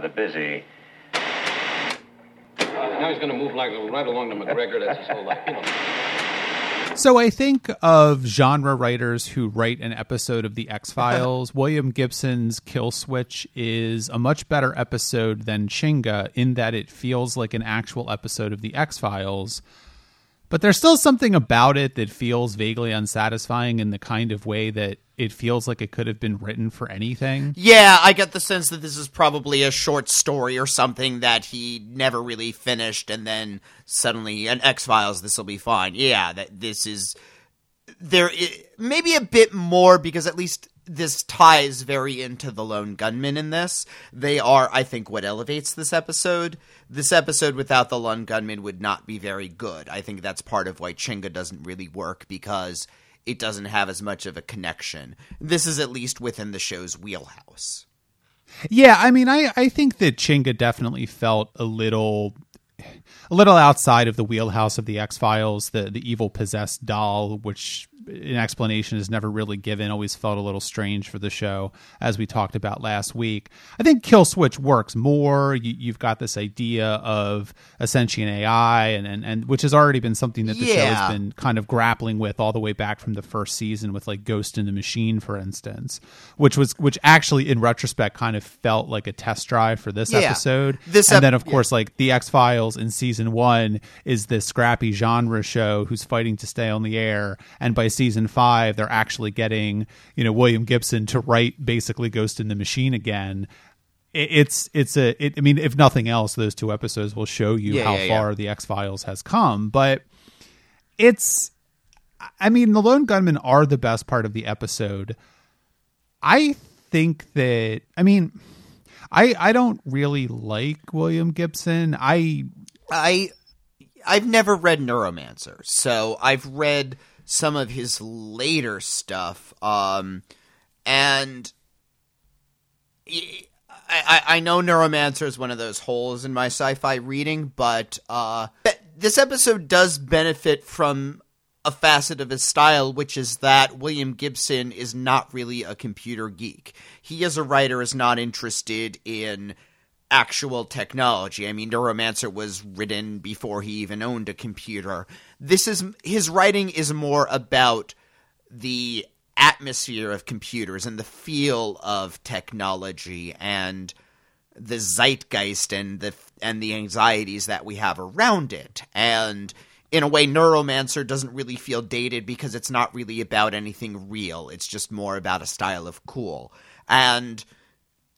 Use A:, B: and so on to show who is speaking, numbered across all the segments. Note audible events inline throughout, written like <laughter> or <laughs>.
A: rather busy.
B: Uh, now he's going to move like right along to McGregor. That's his whole life, you know.
C: So I think of genre writers who write an episode of the X Files. <laughs> William Gibson's Kill Switch is a much better episode than Chinga in that it feels like an actual episode of the X Files. But there's still something about it that feels vaguely unsatisfying in the kind of way that it feels like it could have been written for anything.
D: Yeah, I get the sense that this is probably a short story or something that he never really finished, and then suddenly an X Files. This will be fine. Yeah, that this is there. Maybe a bit more because at least this ties very into the lone gunman in this. They are, I think, what elevates this episode. This episode without the lone gunman would not be very good. I think that's part of why Chinga doesn't really work because it doesn't have as much of a connection. This is at least within the show's wheelhouse.
C: Yeah, I mean, I, I think that Chinga definitely felt a little a little outside of the wheelhouse of the X Files. The the evil possessed doll, which an explanation is never really given, always felt a little strange for the show, as we talked about last week. I think Kill Switch works more. You, you've got this idea of a sentient AI, and, and, and which has already been something that the show has been kind of grappling with all the way back from the first season with like Ghost in the Machine, for instance, which was which actually in retrospect kind of felt like a test drive for this
D: Yeah.
C: episode.
D: This
C: and then of
D: yeah.
C: course like the X Files in season one is this scrappy genre show who's fighting to stay on the air, and by season five they're actually getting you know William Gibson to write basically Ghost in the Machine again. It- It's it's a it, I mean if nothing else those two episodes will show you
D: Yeah,
C: how
D: yeah, yeah.
C: far the X Files has come, but it's I mean the lone gunmen are the best part of the episode. I think that I mean I I don't really like William Gibson. I
D: I I've never read Neuromancer, so I've read some of his later stuff, um, and I, I, know Neuromancer is one of those holes in my sci-fi reading, but uh, this episode does benefit from a facet of his style, which is that William Gibson is not really a computer geek. He, as a writer, is not interested in actual technology. I mean, Neuromancer was written before he even owned a computer. This is his writing is more about the atmosphere of computers and the feel of technology and the zeitgeist and the and the anxieties that we have around it. And in a way, Neuromancer doesn't really feel dated because it's not really about anything real. It's just more about a style of cool. And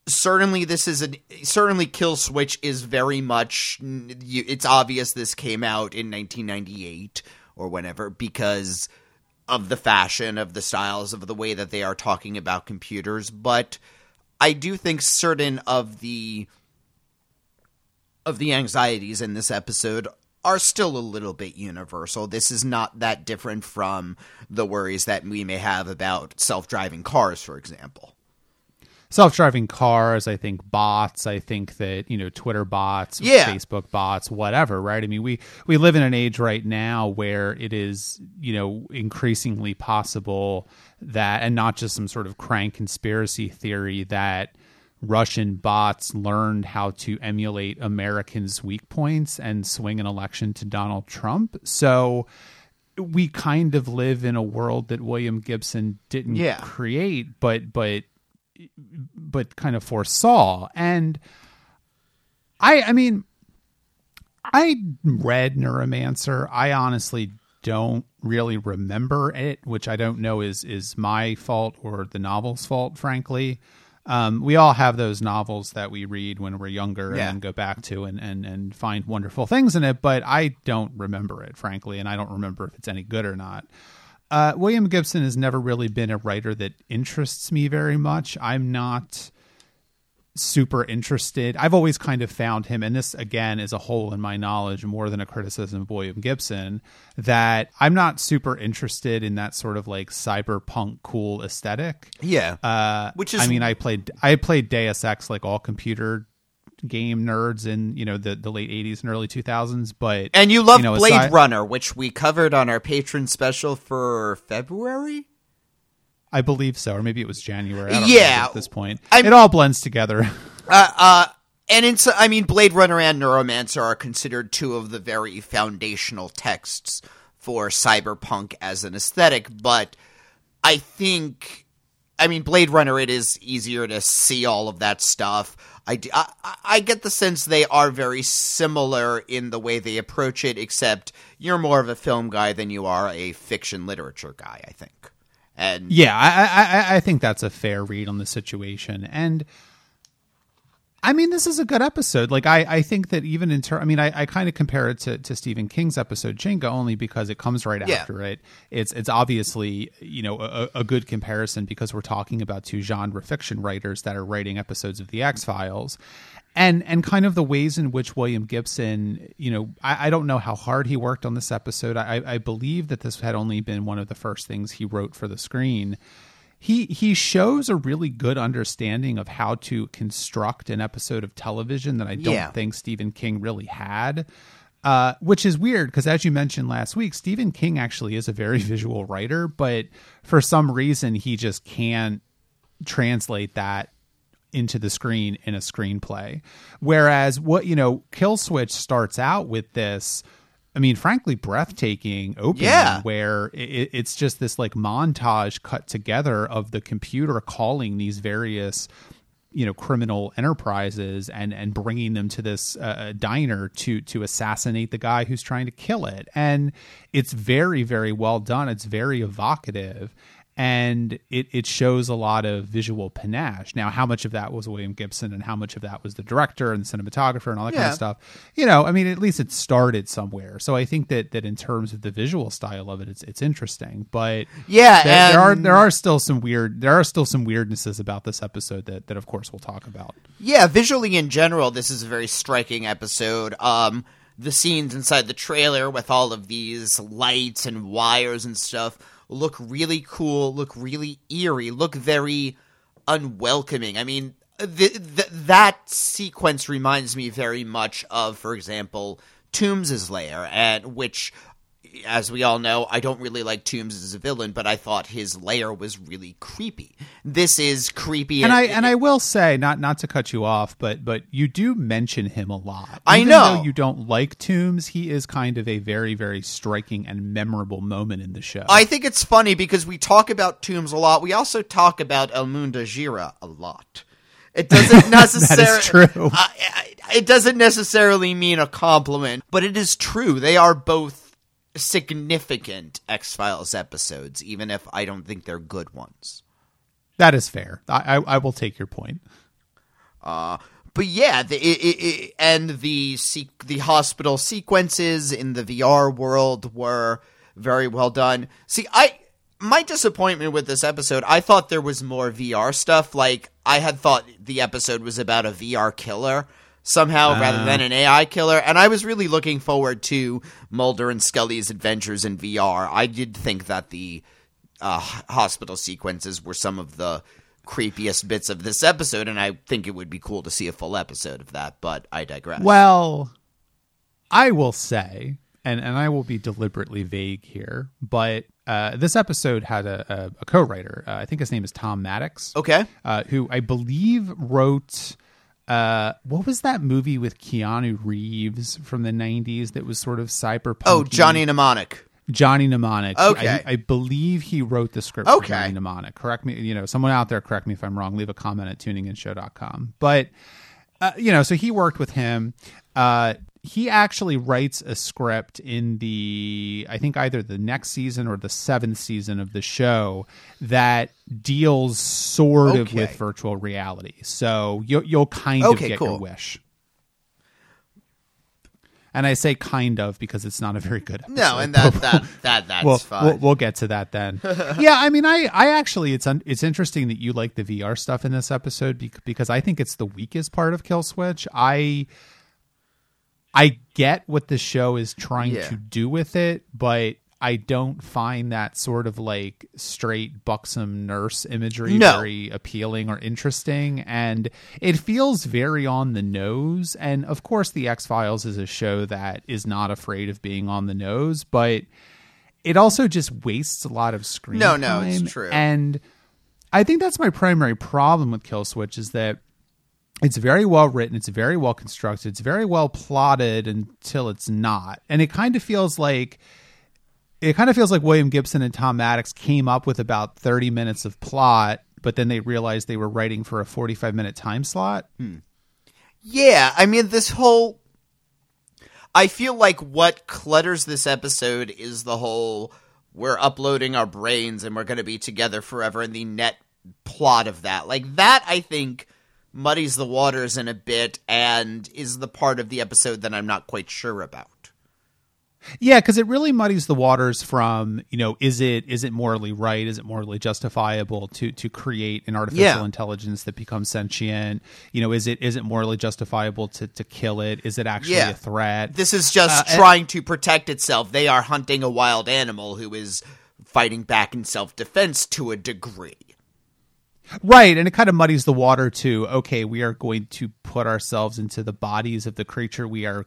D: certainly this is a certainly kill switch is very much it's obvious this came out in 1998 or whenever because of the fashion of the styles of the way that they are talking about computers but i do think certain of the of the anxieties in this episode are still a little bit universal. This is not that different from the worries that we may have about self-driving cars, for example.
C: Self-driving cars i think bots i think that you know twitter bots
D: Yeah.
C: facebook bots whatever right i mean we we live in an age right now where it is you know increasingly possible that and not just some sort of crank conspiracy theory that russian bots learned how to emulate americans weak points and swing an election to donald trump so we kind of live in a world that william gibson didn't
D: Yeah.
C: create but but but kind of foresaw and i i mean i read neuromancer i honestly don't really remember it which i don't know is is my fault or the novel's fault frankly um, we all have those novels that we read when we're younger
D: Yeah.
C: and go back to and, and, and find wonderful things in it, but I don't remember it, frankly, and I don't remember if it's any good or not. Uh, William Gibson has never really been a writer that interests me very much. I'm not super interested. I've always kind of found him, and this again is a hole in my knowledge more than a criticism of William Gibson, that I'm not super interested in that sort of like cyberpunk cool aesthetic.
D: Yeah.
C: Uh,
D: Which is-
C: I mean, I played I played Deus Ex like all computer game nerds in you know the the late 80s and early 2000s, but
D: and you love
C: know,
D: Blade
C: aside-
D: Runner, which we covered on our patron special for February.
C: I believe so, or maybe it was January.
D: Yeah.
C: at this point,
D: I'm-
C: it all blends together. <laughs>
D: Uh, uh, and in, so- I mean, Blade Runner and Neuromancer are considered two of the very foundational texts for cyberpunk as an aesthetic. But I think, I mean, Blade Runner, it is easier to see all of that stuff. I, I, I- get the sense they are very similar in the way they approach it, except you're more of a film guy than you are a fiction literature guy. I think. And
C: Yeah, I, I- I think that's a fair read on the situation. And I mean, this is a good episode. Like, I, I think that even in terms, I mean, I, I kind of compare it to, to Stephen King's episode Chinga only because it comes right
D: Yeah.
C: after it. It's it's obviously you know a, a good comparison because we're talking about two genre fiction writers that are writing episodes of the X Files. And and kind of the ways in which William Gibson, you know, I, I don't know how hard he worked on this episode. I, I believe that this had only been one of the first things he wrote for the screen he he shows a really good understanding of how to construct an episode of television that I don't
D: Yeah.
C: think Stephen King really had. Uh, which is weird because, as you mentioned last week, Stephen King actually is a very <laughs> visual writer, but for some reason he just can't translate that into the screen in a screenplay. Whereas what you know, Kill Switch starts out with this. I mean, frankly, breathtaking opening
D: Yeah.
C: where it, it's just this like montage cut together of the computer calling these various you know criminal enterprises and and bringing them to this uh, diner to to assassinate the guy who's trying to kill it. And it's very very well done. It's very evocative and it, it shows a lot of visual panache. Now, how much of that was William Gibson and how much of that was the director and the cinematographer and all that kind of stuff? You know, I mean, at least it started somewhere. So I think that that in terms of the visual style of it, it's it's interesting. But
D: Yeah,
C: there, there are there are still some weird there are still some weirdnesses about this episode that that of course we'll talk about.
D: Yeah, visually in general, this is a very striking episode. Um, the scenes inside the trailer with all of these lights and wires and stuff look really cool, look really eerie, look very unwelcoming. I mean, th- th- that sequence reminds me very much of, for example, Toombs' lair, and which as we all know, I don't really like Toombs as a villain, but I thought his lair was really creepy. This is creepy,
C: And I and I will say not not to cut you off, but but you do mention him a lot.
D: I know.
C: though you don't like Toombs, he is kind of a very very striking and memorable moment in the show.
D: I think it's funny because we talk about Toombs a lot. We also talk about El Mundo Gira a lot. It doesn't <laughs> necessarily.
C: true.
D: I- it doesn't necessarily mean a compliment, but it is true. They are both significant X Files episodes, even if I don't think they're good ones.
C: that is fair. I, I I will take your point.
D: Uh, but yeah, the, it, it, it, and the the hospital sequences in the VR world were very well done. See, I my disappointment with this episode, I thought there was more VR stuff. Like I had thought the episode was about a VR killer somehow rather than an AI killer, and I was really looking forward to Mulder and Scully's adventures in VR. I did think that the uh, hospital sequences were some of the creepiest bits of this episode, and I think it would be cool to see a full episode of that. But I digress.
C: Well, I will say, and and I will be deliberately vague here, but uh, this episode had a, a, a co-writer. Uh, I think his name is Tom Maddox.
D: okay,
C: uh, who I believe wrote uh, what was that movie with Keanu Reeves from the '90s that was sort of cyberpunk?
D: oh Johnny Mnemonic.
C: Johnny Mnemonic.
D: Okay.
C: I, I believe he wrote the script
D: Okay.
C: for Johnny Mnemonic. Correct me, you know, someone out there, correct me if I'm wrong. Leave a comment at tuninginshow.com. But uh, you know, so he worked with him. Uh, he actually writes a script in the, I think either the next season or the seventh season of the show that deals sort of with virtual reality. So you'll, you'll kind of
D: Okay,
C: get your wish. And I say kind of because it's not a very good episode.
D: No, and that <laughs> that that that's
C: We'll,
D: fine.
C: we'll we'll get to that then. <laughs> yeah, I mean, I I actually it's un, it's interesting that you like the VR stuff in this episode bec- because I think it's the weakest part of Kill Switch. I I get what the show is trying
D: Yeah.
C: to do with it, but I don't find that sort of like straight buxom nurse imagery
D: No.
C: very appealing or interesting. And it feels very on the nose. And of course, The X Files is a show that is not afraid of being on the nose, but it also just wastes a lot of screen
D: No, no, it's true.
C: And I think that's my primary problem with Kill Switch is that it's very well written. It's very well constructed. It's very well plotted until it's not. And it kind of feels like it kind of feels like william gibson and tom maddox came up with about 30 minutes of plot but then they realized they were writing for a 45 minute time slot. Hmm.
D: Yeah, I mean this whole I feel like what clutters this episode is the whole we're uploading our brains and we're going to be together forever and the net plot of that. Like that I think muddies the waters in a bit and is the part of the episode that I'm not quite sure about.
C: Yeah, because it really muddies the waters from you know is it is it morally right? Is it morally justifiable to to create an artificial
D: Yeah.
C: intelligence that becomes sentient? You know, is it is it morally justifiable to to kill it? Is it actually
D: Yeah.
C: a threat?
D: This is just
C: Uh, and-
D: trying to protect itself. They are hunting a wild animal who is fighting back in self-defense to a degree.
C: Right, and it kind of muddies the water too. okay, we are going to put ourselves into the bodies of the creature we are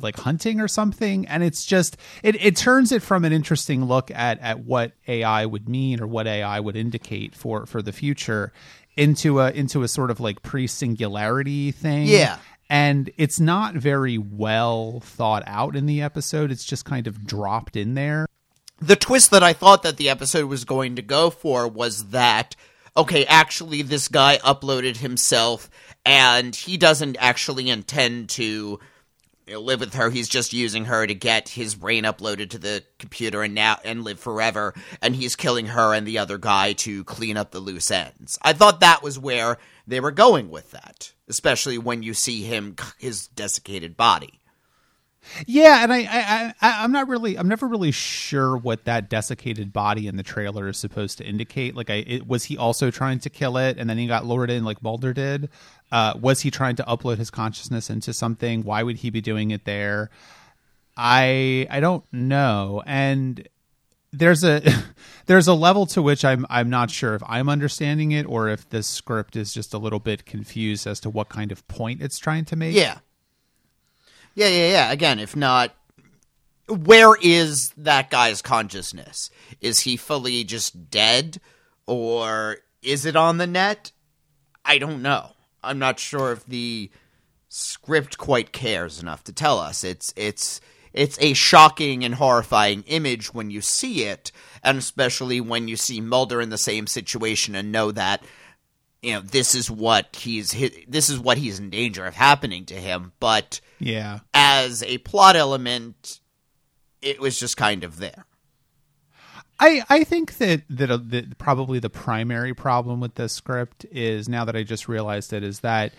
C: like hunting or something and it's just it, it turns it from an interesting look at at what AI would mean or what AI would indicate for for the future into a into a sort of like pre-singularity thing.
D: Yeah.
C: And it's not very well thought out in the episode. It's just kind of dropped in there.
D: the twist that I thought that the episode was going to go for was that okay, actually this guy uploaded himself and he doesn't actually intend to live with her. He's just using her to get his brain uploaded to the computer and now and live forever and he's killing her and the other guy to clean up the loose ends. I thought that was where they were going with that, especially when you see him his desiccated body.
C: Yeah, and I, I, I, I'm not really, I'm never really sure what that desiccated body in the trailer is supposed to indicate. Like, I it, was he also trying to kill it, and then he got lured in like Mulder did? Uh, was he trying to upload his consciousness into something? Why would he be doing it there? I, I don't know, and there's a <laughs> there's a level to which I'm I'm not sure if I'm understanding it or if this script is just a little bit confused as to what kind of point it's trying to make.
D: Yeah. Yeah, yeah, yeah. Again, if not, where is that guy's consciousness? Is he fully just dead? Or is it on the net? I don't know. I'm not sure if the script quite cares enough to tell us. It's it's it's a shocking and horrifying image when you see it, and especially when you see Mulder in the same situation and know that you know this is what he's this is what he's in danger of happening to him but
C: yeah.
D: as a plot element it was just kind of there
C: I, I think that that, uh, that probably the primary problem with this script is now that I just realized it is that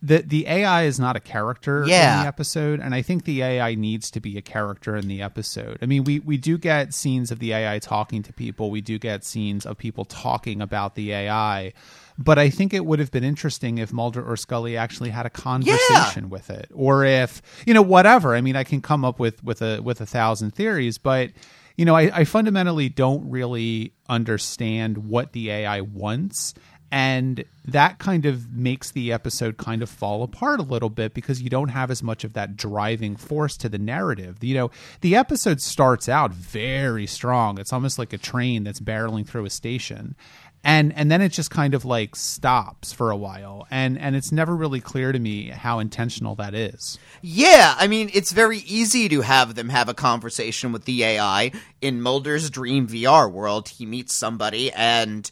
C: the the AI is not a character
D: Yeah.
C: in the episode, and I think the AI needs to be a character in the episode. I mean, we we do get scenes of the AI talking to people, we do get scenes of people talking about the AI, but I think it would have been interesting if Mulder or Scully actually had a conversation with it, or if you know whatever. I mean, I can come up with with a with a thousand theories, but you know, I, I fundamentally don't really understand what the AI wants. And that kind of makes the episode kind of fall apart a little bit because you don't have as much of that driving force to the narrative. You know, the episode starts out very strong. It's almost like a train that's barreling through a station. And and then it just kind of like stops for a while. And and it's never really clear to me how intentional that is.
D: yeah i mean it's very easy to have them have a conversation with the ai in mulder's dream vr world he meets somebody and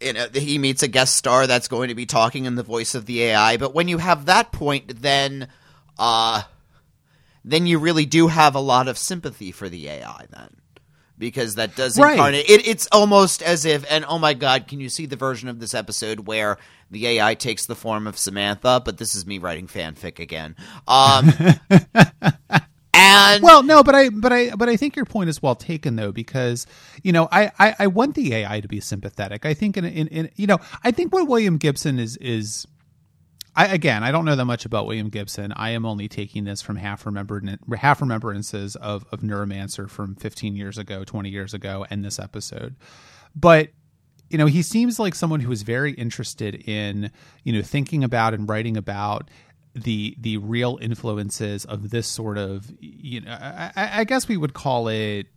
D: you know he meets a guest star that's going to be talking in the voice of the ai but when you have that point then uh then you really do have a lot of sympathy for the ai then because that does
C: Right.
D: incarnate it, it's almost as if and oh my god can you see the version of this episode where the ai takes the form of samantha but this is me writing fanfic again um <laughs> and
C: Well, no, but I, but I, but I think your point is well taken though, because you know, I, I, I want the AI to be sympathetic. I think in, in, in, you know, I think what William Gibson is is, I again, I don't know that much about William Gibson. I am only taking this from half remembered half remembrances of of Neuromancer from 15 years ago, 20 years ago, and this episode, but you know he seems like someone who is very interested in you know thinking about and writing about the the real influences of this sort of you know I, I I guess we would call it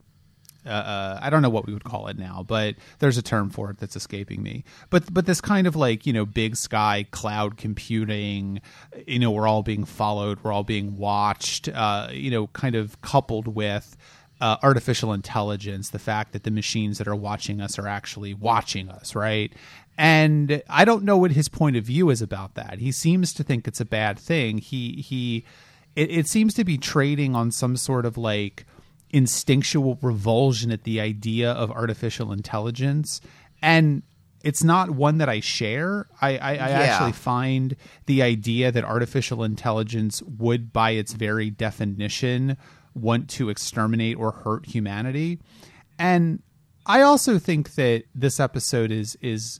C: Uh, uh, I don't know what we would call it now, but there's a term for it that's escaping me. But but this kind of like you know big sky cloud computing, you know, we're all being followed, we're all being watched. Uh, you know, kind of coupled with. Uh, artificial intelligence, the fact that the machines that are watching us are actually watching us, right? And I don't know what his point of view is about that. He seems to think it's a bad thing. He he it, it seems to be trading on some sort of like instinctual revulsion at the idea of artificial intelligence and it's not one that I share. I, I, I
D: Yeah.
C: actually find the idea that artificial intelligence would, by its very definition, want to exterminate or hurt humanity. And I also think that this episode is is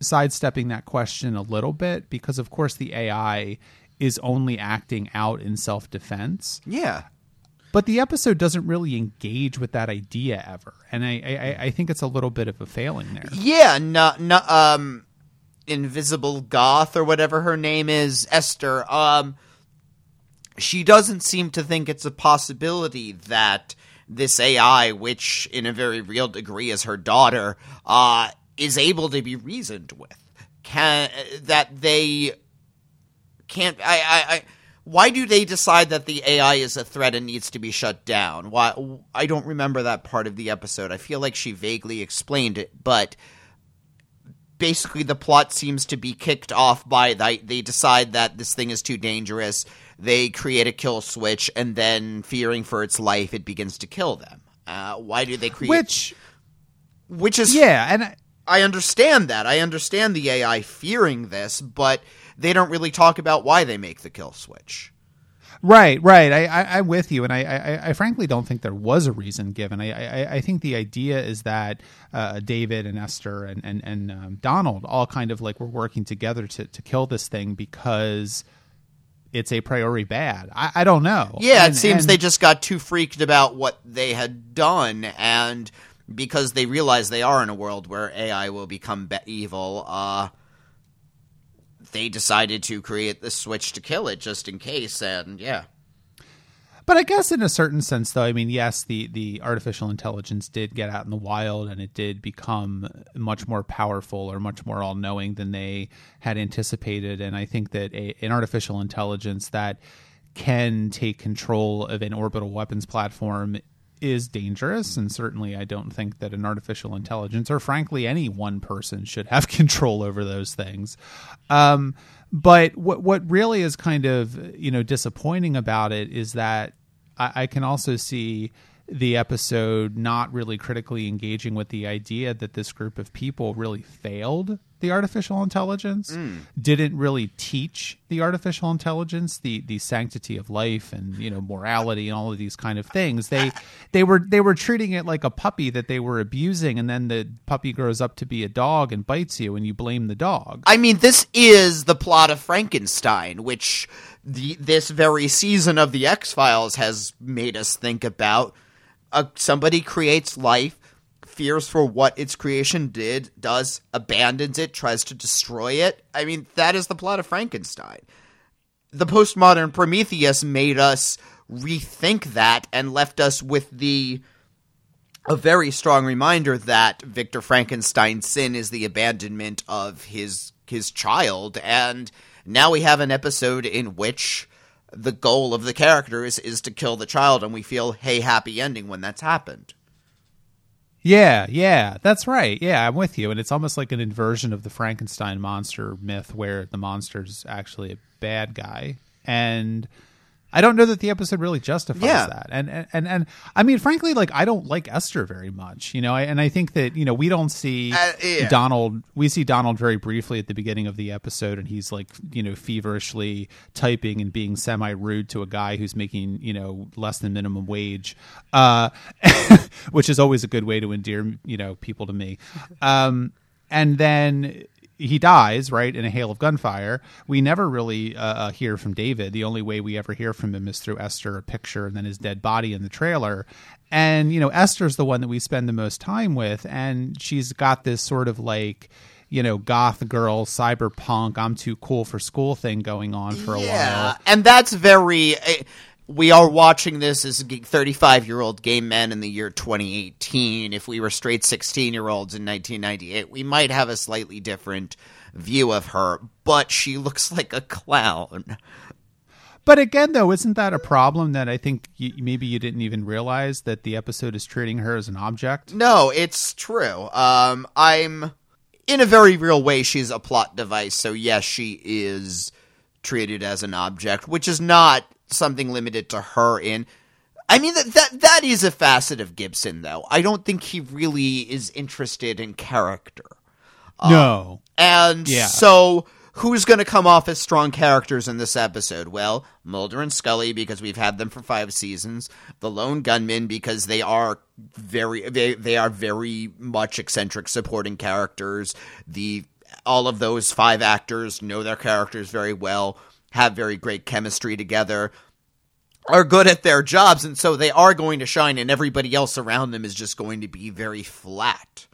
C: sidestepping that question a little bit because, of course, the AI is only acting out in self defense
D: Yeah.
C: But the episode doesn't really engage with that idea ever and I, I i think it's a little bit of a failing there
D: Yeah, no, no, um, Invisible Goth or whatever her name is, Esther. Um, she doesn't seem to think it's a possibility that this AI, which in a very real degree is her daughter, uh, is able to be reasoned with. Can that they can't? I, I, I why do they decide that the AI is a threat and needs to be shut down? Why? I don't remember that part of the episode. I feel like she vaguely explained it, but basically the plot seems to be kicked off by they, they decide that this thing is too dangerous. They create a kill switch, and then fearing for its life, it begins to kill them. Uh, why do they create?
C: which
D: which is
C: yeah and I,
D: I understand that. I understand the AI fearing this, but they don't really talk about why they make the kill switch.
C: right right. I, I i'm with you and I, I i frankly don't think there was a reason given. I i, I think the idea is that uh, david and esther and and, and um, donald all kind of like were working together to to kill this thing because it's a priori bad. I, I don't know.
D: Yeah,
C: And-
D: it seems
C: and-
D: they just got too freaked about what they had done, and because they realize they are in a world where AI will become be- evil, uh, they decided to create the switch to kill it just in case. And yeah,
C: But I guess in a certain sense, though, I mean, yes, the the artificial intelligence did get out in the wild, and it did become much more powerful or much more all knowing than they had anticipated. And I think that a, an artificial intelligence that can take control of an orbital weapons platform is dangerous and certainly I don't think that an artificial intelligence or frankly any one person should have <laughs> control over those things. Um, but what what really is kind of you know disappointing about it is that I, I can also see the episode not really critically engaging with the idea that this group of people really failed the artificial intelligence, mm. didn't really teach the artificial intelligence the the sanctity of life and you know morality and all of these kind of things. They <laughs> they were they were treating it like a puppy that they were abusing, and then the puppy grows up to be a dog and bites you, and you blame the dog.
D: I mean, this is the plot of Frankenstein, which the this very season of the X Files has made us think about. Uh, somebody creates life, fears for what its creation did, does, abandons it, tries to destroy it. I mean, that is the plot of Frankenstein. The postmodern Prometheus made us rethink that and left us with the a very strong reminder that Victor Frankenstein's sin is the abandonment of his his child and now we have an episode in which the goal of the character is, is to kill the child and we feel hey happy ending when that's happened.
C: Yeah, yeah, that's right. Yeah, I'm with you. And it's almost like an inversion of the Frankenstein monster myth where the monster's actually a bad guy. And I don't know that the episode really justifies
D: Yeah.
C: that. And, and and and I mean, frankly, like I don't like Esther very much, you know. I, and I think that you know we don't see
D: Uh, yeah.
C: Donald. We see Donald very briefly at the beginning of the episode, and he's like you know feverishly typing and being semi rude to a guy who's making you know less than minimum wage, uh, <laughs> which is always a good way to endear you know people to me. Um, and then he dies right in a hail of gunfire. We never really uh, uh, hear from David. The only way we ever hear from him is through Esther, a picture, and then his dead body in the trailer. And you know, Esther's the one that we spend the most time with, and she's got this sort of like. You know, goth girl, cyberpunk, I'm too cool for school thing going on for a while.
D: and that's very. We are watching this as 35 year old gay men in the year 2018. If we were straight 16 year olds in 1998, we might have a slightly different view of her, but she looks <laughs> like a clown.
C: But again, though, isn't that a problem that I think you, maybe you didn't even realize that the episode is treating her as an object?
D: No, it's true. Um, I'm in a very real way. She's a plot device, so yes, she is treated as an object, which is not something limited to her. In, I mean that that that is a facet of Gibson, though. I don't think he really is interested in character.
C: Uh, no.
D: And
C: Yeah.
D: so, who's going to come off as strong characters in this episode? Well, Mulder and Scully because we've had them for five seasons. The Lone gunman because they are very they they are very much eccentric supporting characters. The all of those five actors know their characters very well, have very great chemistry together. Are good at their jobs, and so they are going to shine, and everybody else around them is just going to be very flat.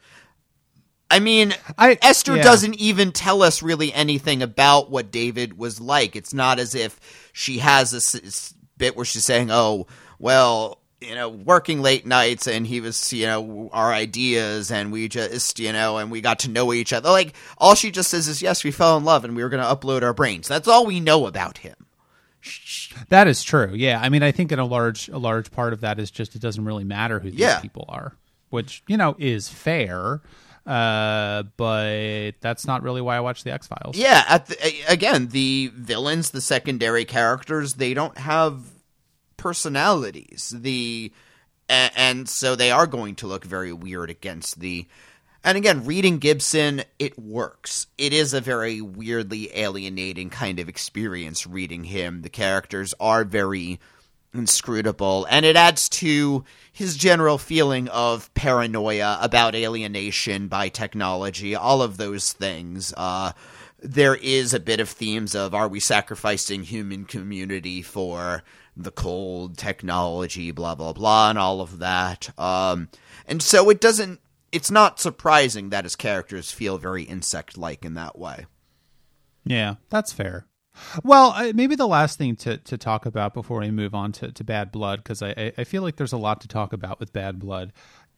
D: I mean,
C: I-
D: Esther
C: yeah.
D: doesn't even tell us really anything about what David was like. It's not as if she has this, bit where she's saying, "Oh, well, you know, working late nights and he was, you know, our ideas and we just, you know, and we got to know each other." Like all she just says is, "Yes, we fell in love and we were going to upload our brains." That's all we know about him.
C: That is true. Yeah, I mean, I think in a large a large part of that is just it doesn't really matter who these
D: Yeah.
C: people are, which you know is fair. Uh, but that's not really why I watch the X Files.
D: Yeah, at the, again, the villains, the secondary characters, they don't have personalities. The and so they are going to look very weird against the and again, reading Gibson, it works. It is a very weirdly alienating kind of experience reading him. The characters are very inscrutable, and it adds to his general feeling of paranoia about alienation by technology, all of those things. Uh, there is a bit of themes of are we sacrificing human community for the cold technology, blah blah blah, and all of that. Um, and so it doesn't. It's not surprising that his characters feel very insect-like in that way.
C: Yeah, that's fair. Well, maybe the last thing to, to talk about before we move on to, to Bad Blood, because I- I feel like there's a lot to talk about with Bad Blood,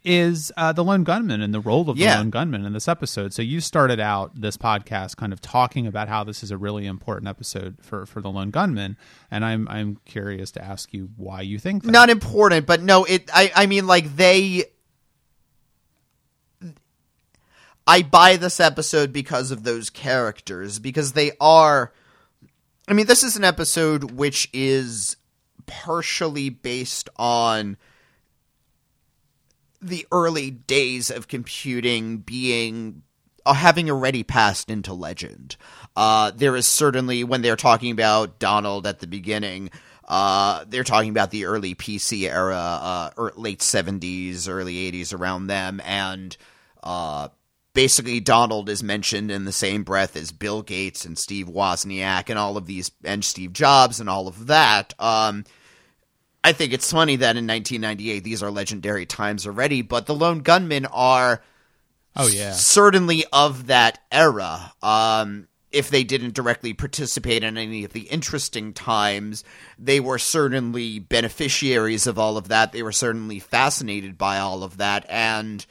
C: is uh, the lone gunman and the role of
D: Yeah.
C: the lone gunman in this episode. So you started out this podcast kind of talking about how this is a really important episode for, for the lone gunman, and I'm I'm curious to ask you why you think that.
D: not important, but no, it. I, I mean, like they. I buy this episode because of those characters because they are. I mean, this is an episode which is partially based on the early days of computing being uh, having already passed into legend. Uh, there is certainly when they're talking about Donald at the beginning, uh, they're talking about the early PC era, uh, or late seventies, early eighties, around them, and uh, basically Donald is mentioned in the same breath as Bill Gates and Steve Wozniak and all of these, and Steve Jobs and all of that. Um, I think it's funny that in 1998 these are legendary times already, but the Lone Gunmen are
C: Oh yeah,
D: certainly of that era. Um, if they didn't directly participate in any of the interesting times, they were certainly beneficiaries of all of that. They were certainly fascinated by all of that, and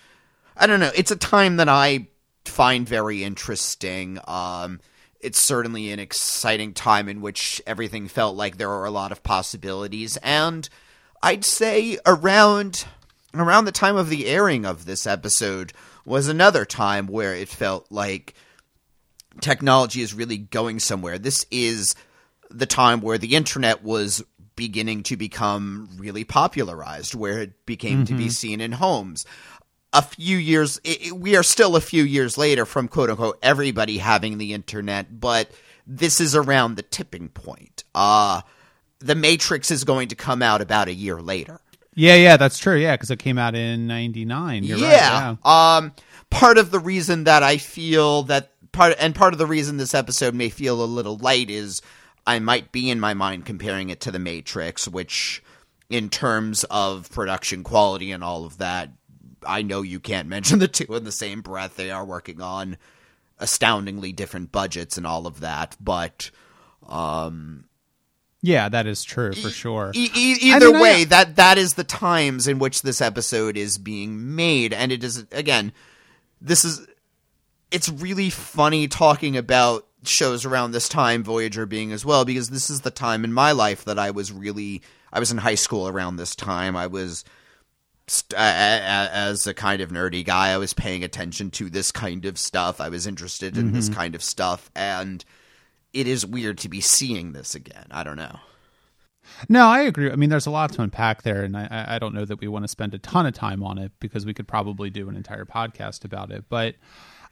D: I don't know. It's a time that I find very interesting. Um, it's certainly an exciting time in which everything felt like there were a lot of possibilities, and I'd say around around the time of the airing of this episode was another time where it felt like technology is really going somewhere. This is the time where the internet was beginning to become really popularized, where it became to be mm-hmm. seen in homes. A few years, i i- we are still a few years later from quote unquote everybody having the internet, but this is around the tipping point. Uh, the Matrix is going to come out about a year later.
C: yeah, yeah. That's true. Yeah, because it came out in '99. You're right.
D: yeah.
C: Yeah.
D: Um, part of the reason that I feel that part, and part of the reason this episode may feel a little light is I might be in my mind comparing it to The Matrix, which, in terms of production quality and all of that, I know you can't <laughs> mention the two in the same breath. They are working on astoundingly different budgets and all of that, but um
C: Yeah, that is true for sure.
D: E- e- either
C: mean, I-
D: way, that that is the times in which this episode is being made, and it is again, this is it's really funny talking about shows around this time, Voyager being as well, because this is the time in my life that I was really I was in high school around this time. I was st- as a kind of nerdy guy, I was paying attention to this kind of stuff. I was interested in this kind of stuff, and it is weird to be seeing this again. I don't know.
C: No, I agree. I mean, there's a lot to unpack there, and I- I, I don't know that we want to spend a ton of time on it because we could probably do an entire podcast about it. But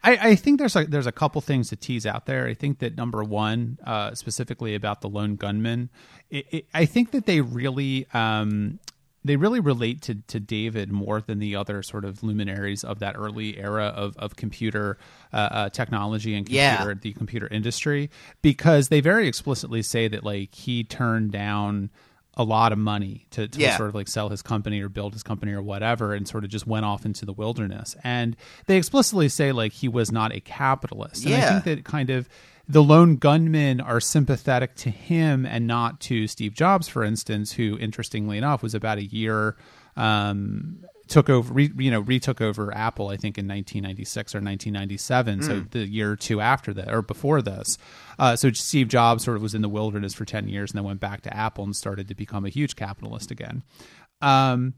C: I, I think there's a there's a couple things to tease out there. I think that number one, uh, specifically about the lone gunman, it, it, I think that they really um, they really relate to, to David more than the other sort of luminaries of that early era of, of computer uh, uh, technology and
D: Yeah.
C: computer the computer industry because they very explicitly say that like he turned down a lot of money to, to
D: Yeah.
C: sort of like sell his company or build his company or whatever and sort of just went off into the wilderness and they explicitly say like he was not a capitalist and i think that kind of the lone gunmen are sympathetic to him and not to Steve Jobs, for instance, who, interestingly enough, was about a year um, took over, re, you know, retook over Apple, I think in 1996 or 1997, so the year or two after that or before this. Uh, so Steve Jobs sort of was in the wilderness for 10 years and then went back to Apple and started to become a huge capitalist again. Um,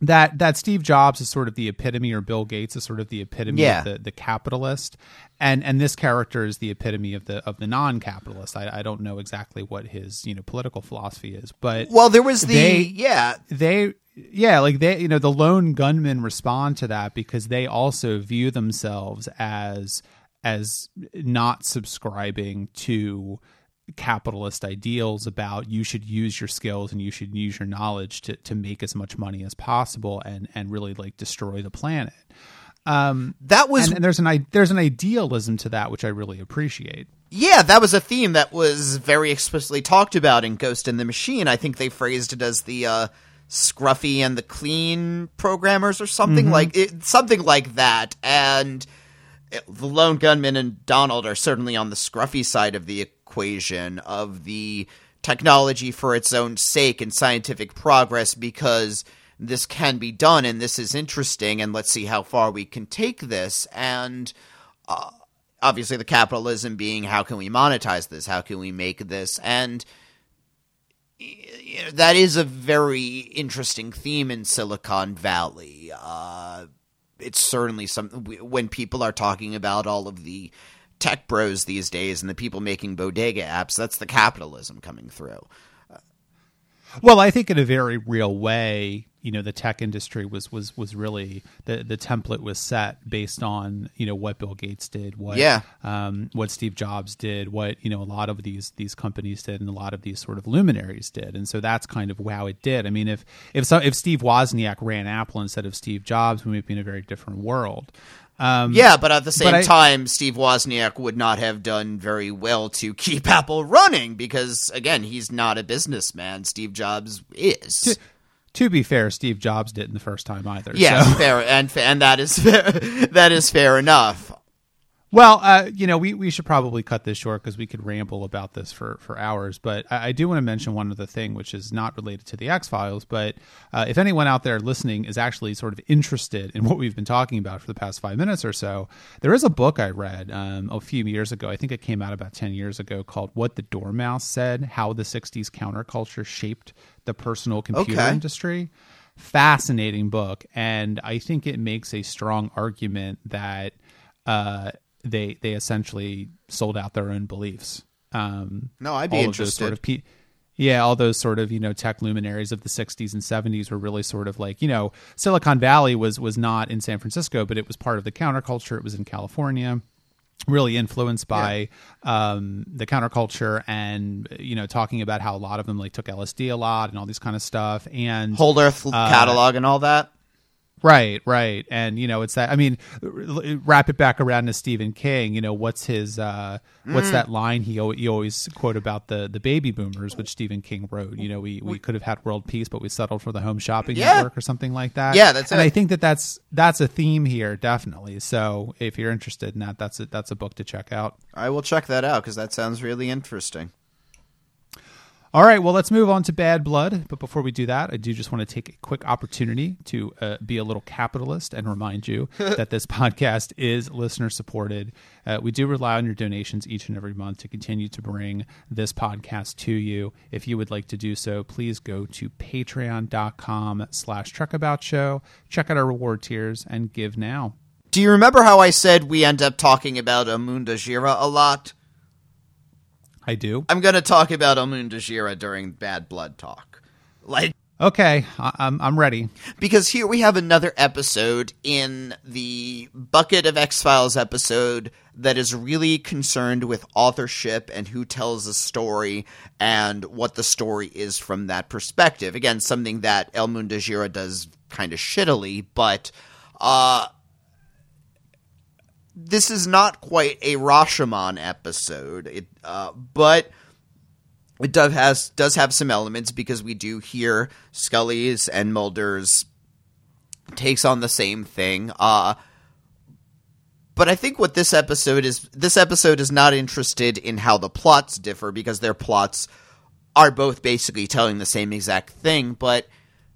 C: that that Steve Jobs is sort of the epitome, or Bill Gates is sort of the epitome
D: Yeah.
C: of the, the capitalist, and and this character is the epitome of the of the non-capitalist. I, I don't know exactly what his you know political philosophy is, but
D: Well, there was the
C: They-
D: yeah,
C: they yeah like they you know the lone gunmen respond to that because they also view themselves as as not subscribing to capitalist ideals about you should use your skills and you should use your knowledge to, to make as much money as possible and and really like destroy the planet um,
D: that was
C: and, and there's an there's an idealism to that which i really appreciate
D: yeah, that was a theme that was very explicitly talked about in Ghost in the Machine. I think they phrased it as the uh, Scruffy and the Clean programmers or something mm-hmm. like it, something like that. And it- the Lone Gunman and Donald are certainly on the Scruffy side of the equation of the technology for its own sake and scientific progress because this can be done and this is interesting and let's see how far we can take this. And obviously the capitalism being how can we monetize this? How can we make this? And y- y- that is a very interesting theme in silicon valley. Uh, it's certainly something when people are talking about all of the tech bros these days and the people making bodega apps that's the capitalism coming through
C: Well, I think in a very real way, you know, the tech industry was was was really the the template was set based on you know what Bill Gates did, what
D: Yeah.
C: um, what Steve Jobs did, what you know a lot of these these companies did, and a lot of these sort of luminaries did, and so that's kind of how it did. I mean, if if so, if Steve Wozniak ran Apple instead of Steve Jobs, we might be in a very different world. Um,
D: yeah but at the same
C: I-
D: time steve wozniak would not have done very well to <laughs> keep apple running because again he's not a businessman steve jobs is
C: To be fair, Steve Jobs didn't the first time either.
D: Yeah,
C: so-
D: fair, and and that is <laughs> fair, that is fair enough.
C: Well, uh, you know, we, we should probably cut this short because we could ramble about this for, for hours. But I, I do want to mention one other thing, which is not related to the X Files. But uh, if anyone out there listening is actually sort of interested in what we've been talking about for the past five minutes or so, there is a book I read um, a few years ago. I think it came out about 10 years ago called What the Dormouse Said How the 60s Counterculture Shaped the Personal Computer
D: Okay.
C: Industry fascinating book and i think it makes a strong argument that uh, they they essentially sold out their own beliefs um,
D: No, I'd be
C: of sort
D: interested.
C: of pe- yeah all those sort of you know tech luminaries of the 60s and 70s were really sort of like you know silicon valley was was not in san francisco but it was part of the counterculture it was in california really influenced by um, the counterculture and you know talking about how a lot of them like took lsd a lot and all these kind of stuff and
D: Whole Earth catalog and all that.
C: Right, right. And you know, it's that I mean, wrap it back around to Stephen King, you know, what's his uh what's
D: Mm.
C: that line he he always quote about the the baby boomers which Stephen King wrote, you know, we we could have had world peace but we settled for the home shopping
D: Yeah.
C: network or something like that.
D: Yeah, that's
C: And
D: it.
C: I think that that's that's a theme here definitely. So, if you're interested in that, that's a, that's a book to check out.
D: I will check that out because that sounds really interesting.
C: All right, well, let's move on to Bad Blood. But before we do that, I do just want to take a quick opportunity to uh, be a little capitalist and remind you <laughs> that this podcast is listener supported. Uh, we do rely on your donations each and every month to continue to bring this podcast to you. If you would like to do so, please go to patreon.com slash truckabout show, check out our reward tiers, and give now.
D: Do you remember how I said we end up talking about El Mundo Gira a lot?
C: I do.
D: I'm going to talk about El Mundo Gira during Bad Blood talk. Like,
C: Okay, I- I'm I'm ready.
D: because here we have another episode in the bucket of X Files episode that is really concerned with authorship and who tells a story and what the story is from that perspective. Again, something that El Mundo Gira does kind of shittily, but uh, this is not quite a Rashomon episode, it, uh, but it does has does have some elements because we do hear Scully's and Mulder's takes on the same thing. Uh but I think what this episode is this episode is not interested in how the plots differ because their plots are both basically telling the same exact thing, but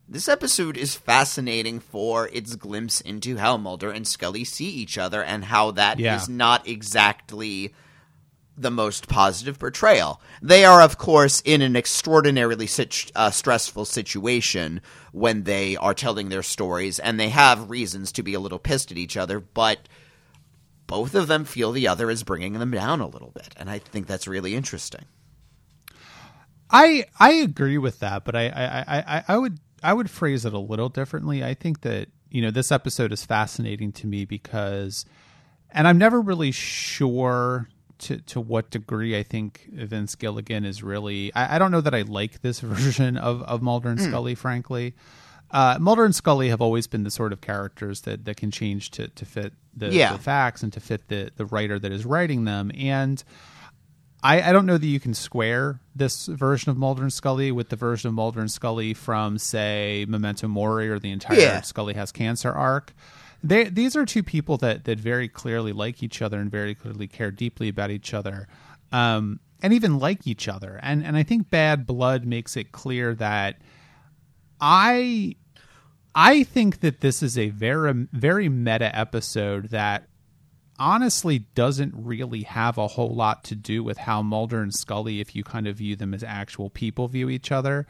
D: this episode is fascinating for its glimpse into how Mulder and Scully see each other and how that is
C: Yeah.
D: not exactly the most positive portrayal. They are, of course, in an extraordinarily sit- uh, stressful situation when they are telling their stories, and they have reasons to be a little pissed at each other, but both of them feel the other is bringing them down a little bit, and I think that's really interesting.
C: I I agree with that, but I, I, I- I would I would phrase it a little differently. I think that you know this episode is fascinating to me because, and I'm never really sure to to what degree I think Vince Gilligan is really. I, I don't know that I like this <laughs> version of of Mulder and Scully, frankly. Uh, Mulder and Scully have always been the sort of characters that, that can change to, to fit the,
D: Yeah.
C: the facts and to fit the, the writer that is writing them. And I, I don't know that you can square this version of Mulder and Scully with the version of Mulder and Scully from, say, Memento Mori or the entire
D: Yeah.
C: Scully has cancer arc. They, these are two people that, that very clearly like each other and very clearly care deeply about each other, um, and even like each other. And and I think Bad Blood makes it clear that I I think that this is a very very meta episode that honestly doesn't really have a whole lot to do with how Mulder and Scully, if you kind of view them as actual people, view each other,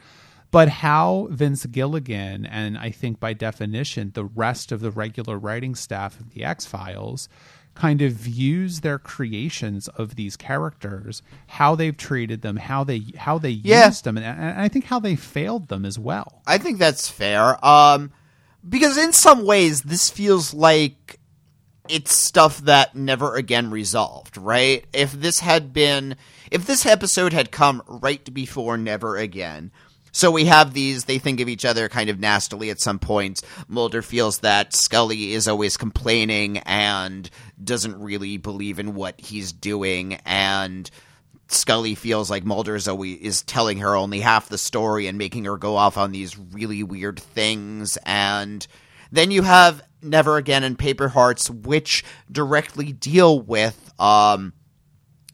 C: but how Vince Gilligan and I think by definition the rest of the regular writing staff of the X Files kind of views their creations of these characters, how they've treated them, how they how they
D: Yeah.
C: used them, and, and I think how they failed them as well.
D: I think that's fair. Um, because in some ways, this feels like it's stuff that never again resolved, right? If this had been, if this episode had come right before Never Again, so we have these, they think of each other kind of nastily at some points. Mulder feels that Scully is always complaining and doesn't really believe in what he's doing, and Scully feels like Mulder is always is telling her only half the story and making her go off on these really weird things. And then you have Never Again and Paper Hearts, which directly deal with um,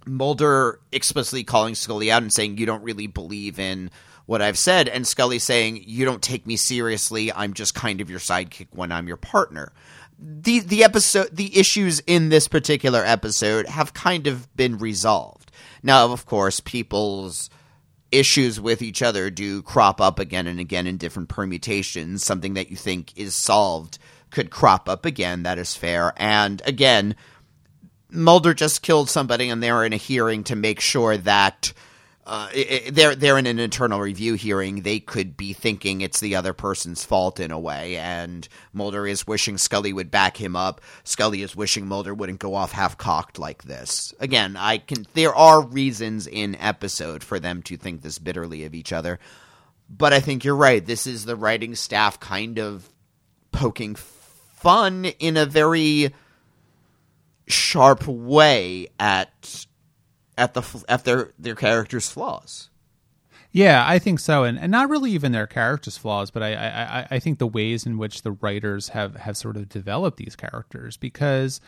D: Mulder explicitly calling Scully out and saying, You don't really believe in what I've said. And Scully saying, You don't take me seriously. I'm just kind of your sidekick when I'm your partner. The, the episode, the issues in this particular episode have kind of been resolved. Now, of course, people's issues with each other do crop up again and again in different permutations. Something that you think is solved could crop up again. That is fair. And again, Mulder just killed somebody, and they're in a hearing to make sure that uh, i- i- they're they're in an internal review hearing. They could be thinking it's the other person's fault in a way, and Mulder is wishing Scully would back him up. Scully is wishing Mulder wouldn't go off half cocked like this. Again, I can. There are reasons in episode for them to think this bitterly of each other, but I think you're right. This is the writing staff kind of poking fun in a very sharp way at at the at their their characters' flaws.
C: Yeah, I think so, and and not really even their characters' flaws, but I I, I- think the ways in which the writers have have sort of developed these characters because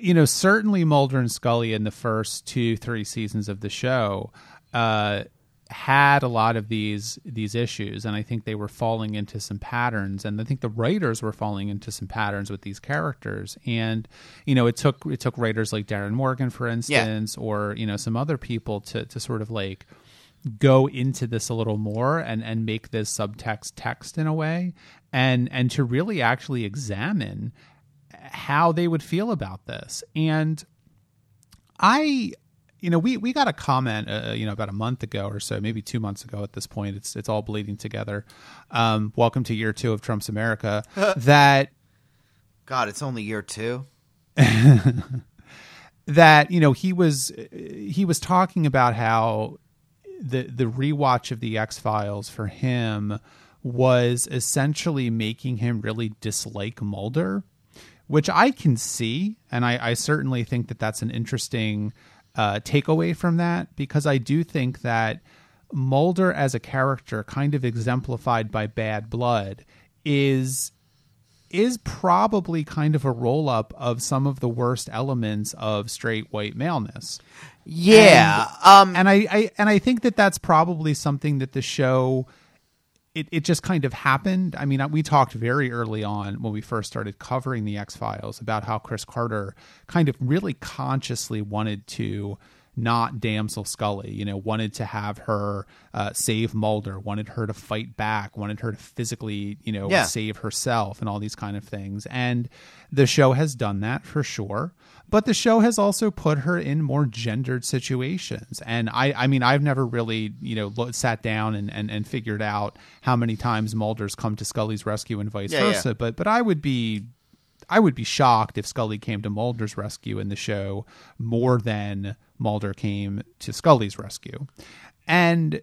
C: you know certainly Mulder and Scully in the first two three seasons of the show uh, had a lot of these these issues and I think they were falling into some patterns and I think the writers were falling into some patterns with these characters and you know it took it took writers like Darin Morgan for instance yeah. or you know some other people to to sort of like go into this a little more and and make this subtext text in a way and and to really actually examine how they would feel about this and I you know, we we got a comment, uh, uh, you know, about a month ago or so, maybe two months ago. At this point, it's it's all bleeding together. Um, welcome to year two of Trump's America. <laughs> that
D: God, it's only year two. <laughs>
C: that you know he was he was talking about how the the rewatch of the X Files for him was essentially making him really dislike Mulder, which I can see, and I, I certainly think that that's an interesting uh, takeaway from that because I do think that Mulder as a character, kind of exemplified by Bad Blood, is is probably kind of a roll up of some of the worst elements of straight white maleness.
D: Yeah,
C: and, um, and I, I and I think that that's probably something that the show it, it just kind of happened. I mean, we talked very early on when we first started covering the X Files about how Chris Carter kind of really consciously wanted to not damsel Scully, you know, wanted to have her uh, save Mulder, wanted her to fight back, wanted her to physically, you know, yeah. save herself and all these kind of things. And the show has done that for sure but the show has also put her in more gendered situations and i i mean i've never really you know sat down and and, and figured out how many times mulder's come to scully's rescue and vice yeah, versa yeah. but but i would be I would be shocked if Scully came to Mulder's rescue in the show more than Mulder came to Scully's rescue. And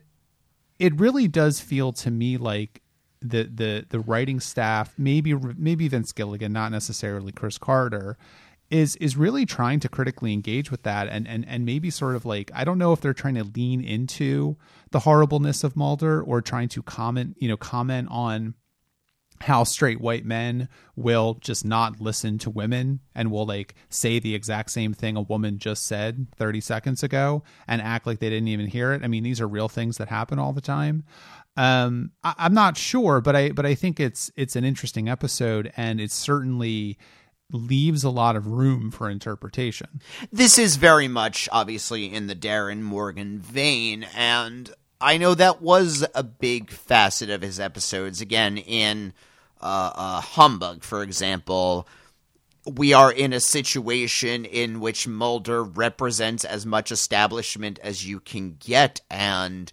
C: it really does feel to me like the the the writing staff, maybe maybe Vince Gilligan, not necessarily Chris Carter, is is really trying to critically engage with that and and and maybe sort of like I don't know if they're trying to lean into the horribleness of Mulder or trying to comment, you know, comment on how straight white men will just not listen to women and will like say the exact same thing a woman just said 30 seconds ago and act like they didn't even hear it. I mean, these are real things that happen all the time. Um, I, I'm not sure, but I but I think it's it's an interesting episode and it's certainly leaves a lot of room for interpretation.
D: This is very much obviously in the Darin Morgan vein, and I know that was a big facet of his episodes. Again, in uh, uh, Humbug, for example, we are in a situation in which Mulder represents as much establishment as you can get, and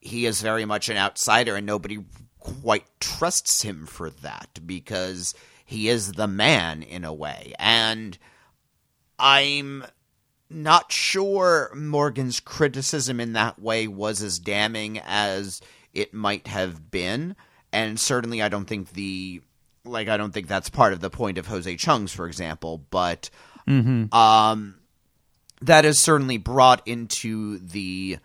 D: he is very much an outsider, and nobody quite trusts him for that because he is the man in a way. And I'm not sure Morgan's criticism in that way was as damning as it might have been. And certainly I don't think the like I don't think that's part of the point of Jose Chung's, for example, but mm-hmm. um that is certainly brought into the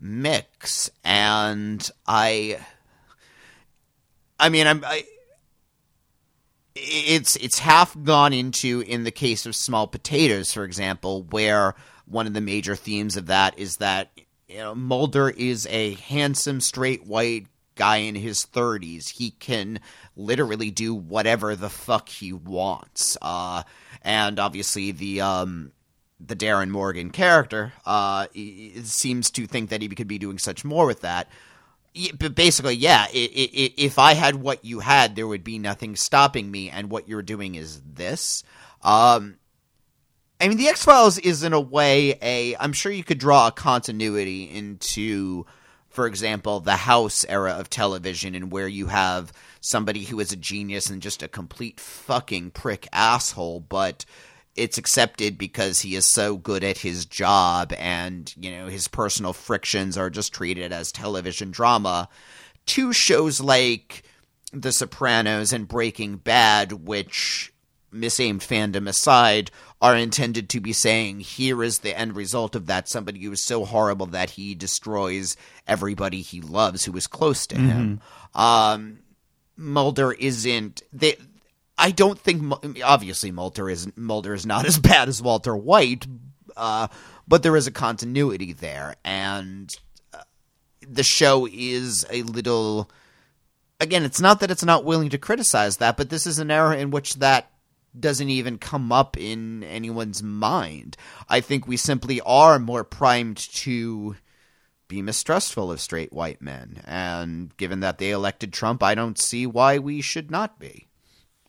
D: mix and I I mean I'm I it's it's half gone into in the case of small potatoes, for example, where one of the major themes of that is that you know, Mulder is a handsome, straight white guy in his 30s. He can literally do whatever the fuck he wants. Uh, and obviously the um, the Darin Morgan character uh, seems to think that he could be doing such more with that but basically, yeah. If I had what you had, there would be nothing stopping me. And what you're doing is this. Um, I mean, the X Files is in a way a. I'm sure you could draw a continuity into, for example, the House era of television, and where you have somebody who is a genius and just a complete fucking prick asshole, but it's accepted because he is so good at his job and you know his personal frictions are just treated as television drama. Two shows like the sopranos and breaking bad which misaimed fandom aside are intended to be saying here is the end result of that somebody who is so horrible that he destroys everybody he loves who is close to mm-hmm. him um mulder isn't they I don't think obviously Mulder is Mulder is not <laughs> as bad as Walter White, uh, but there is a continuity there, and uh, the show is a little. Again, it's not that it's not willing to criticize that, but this is an era in which that doesn't even come up in anyone's mind. I think we simply are more primed to be mistrustful of straight white men. And given that they elected Trump, I don't see why we should not be.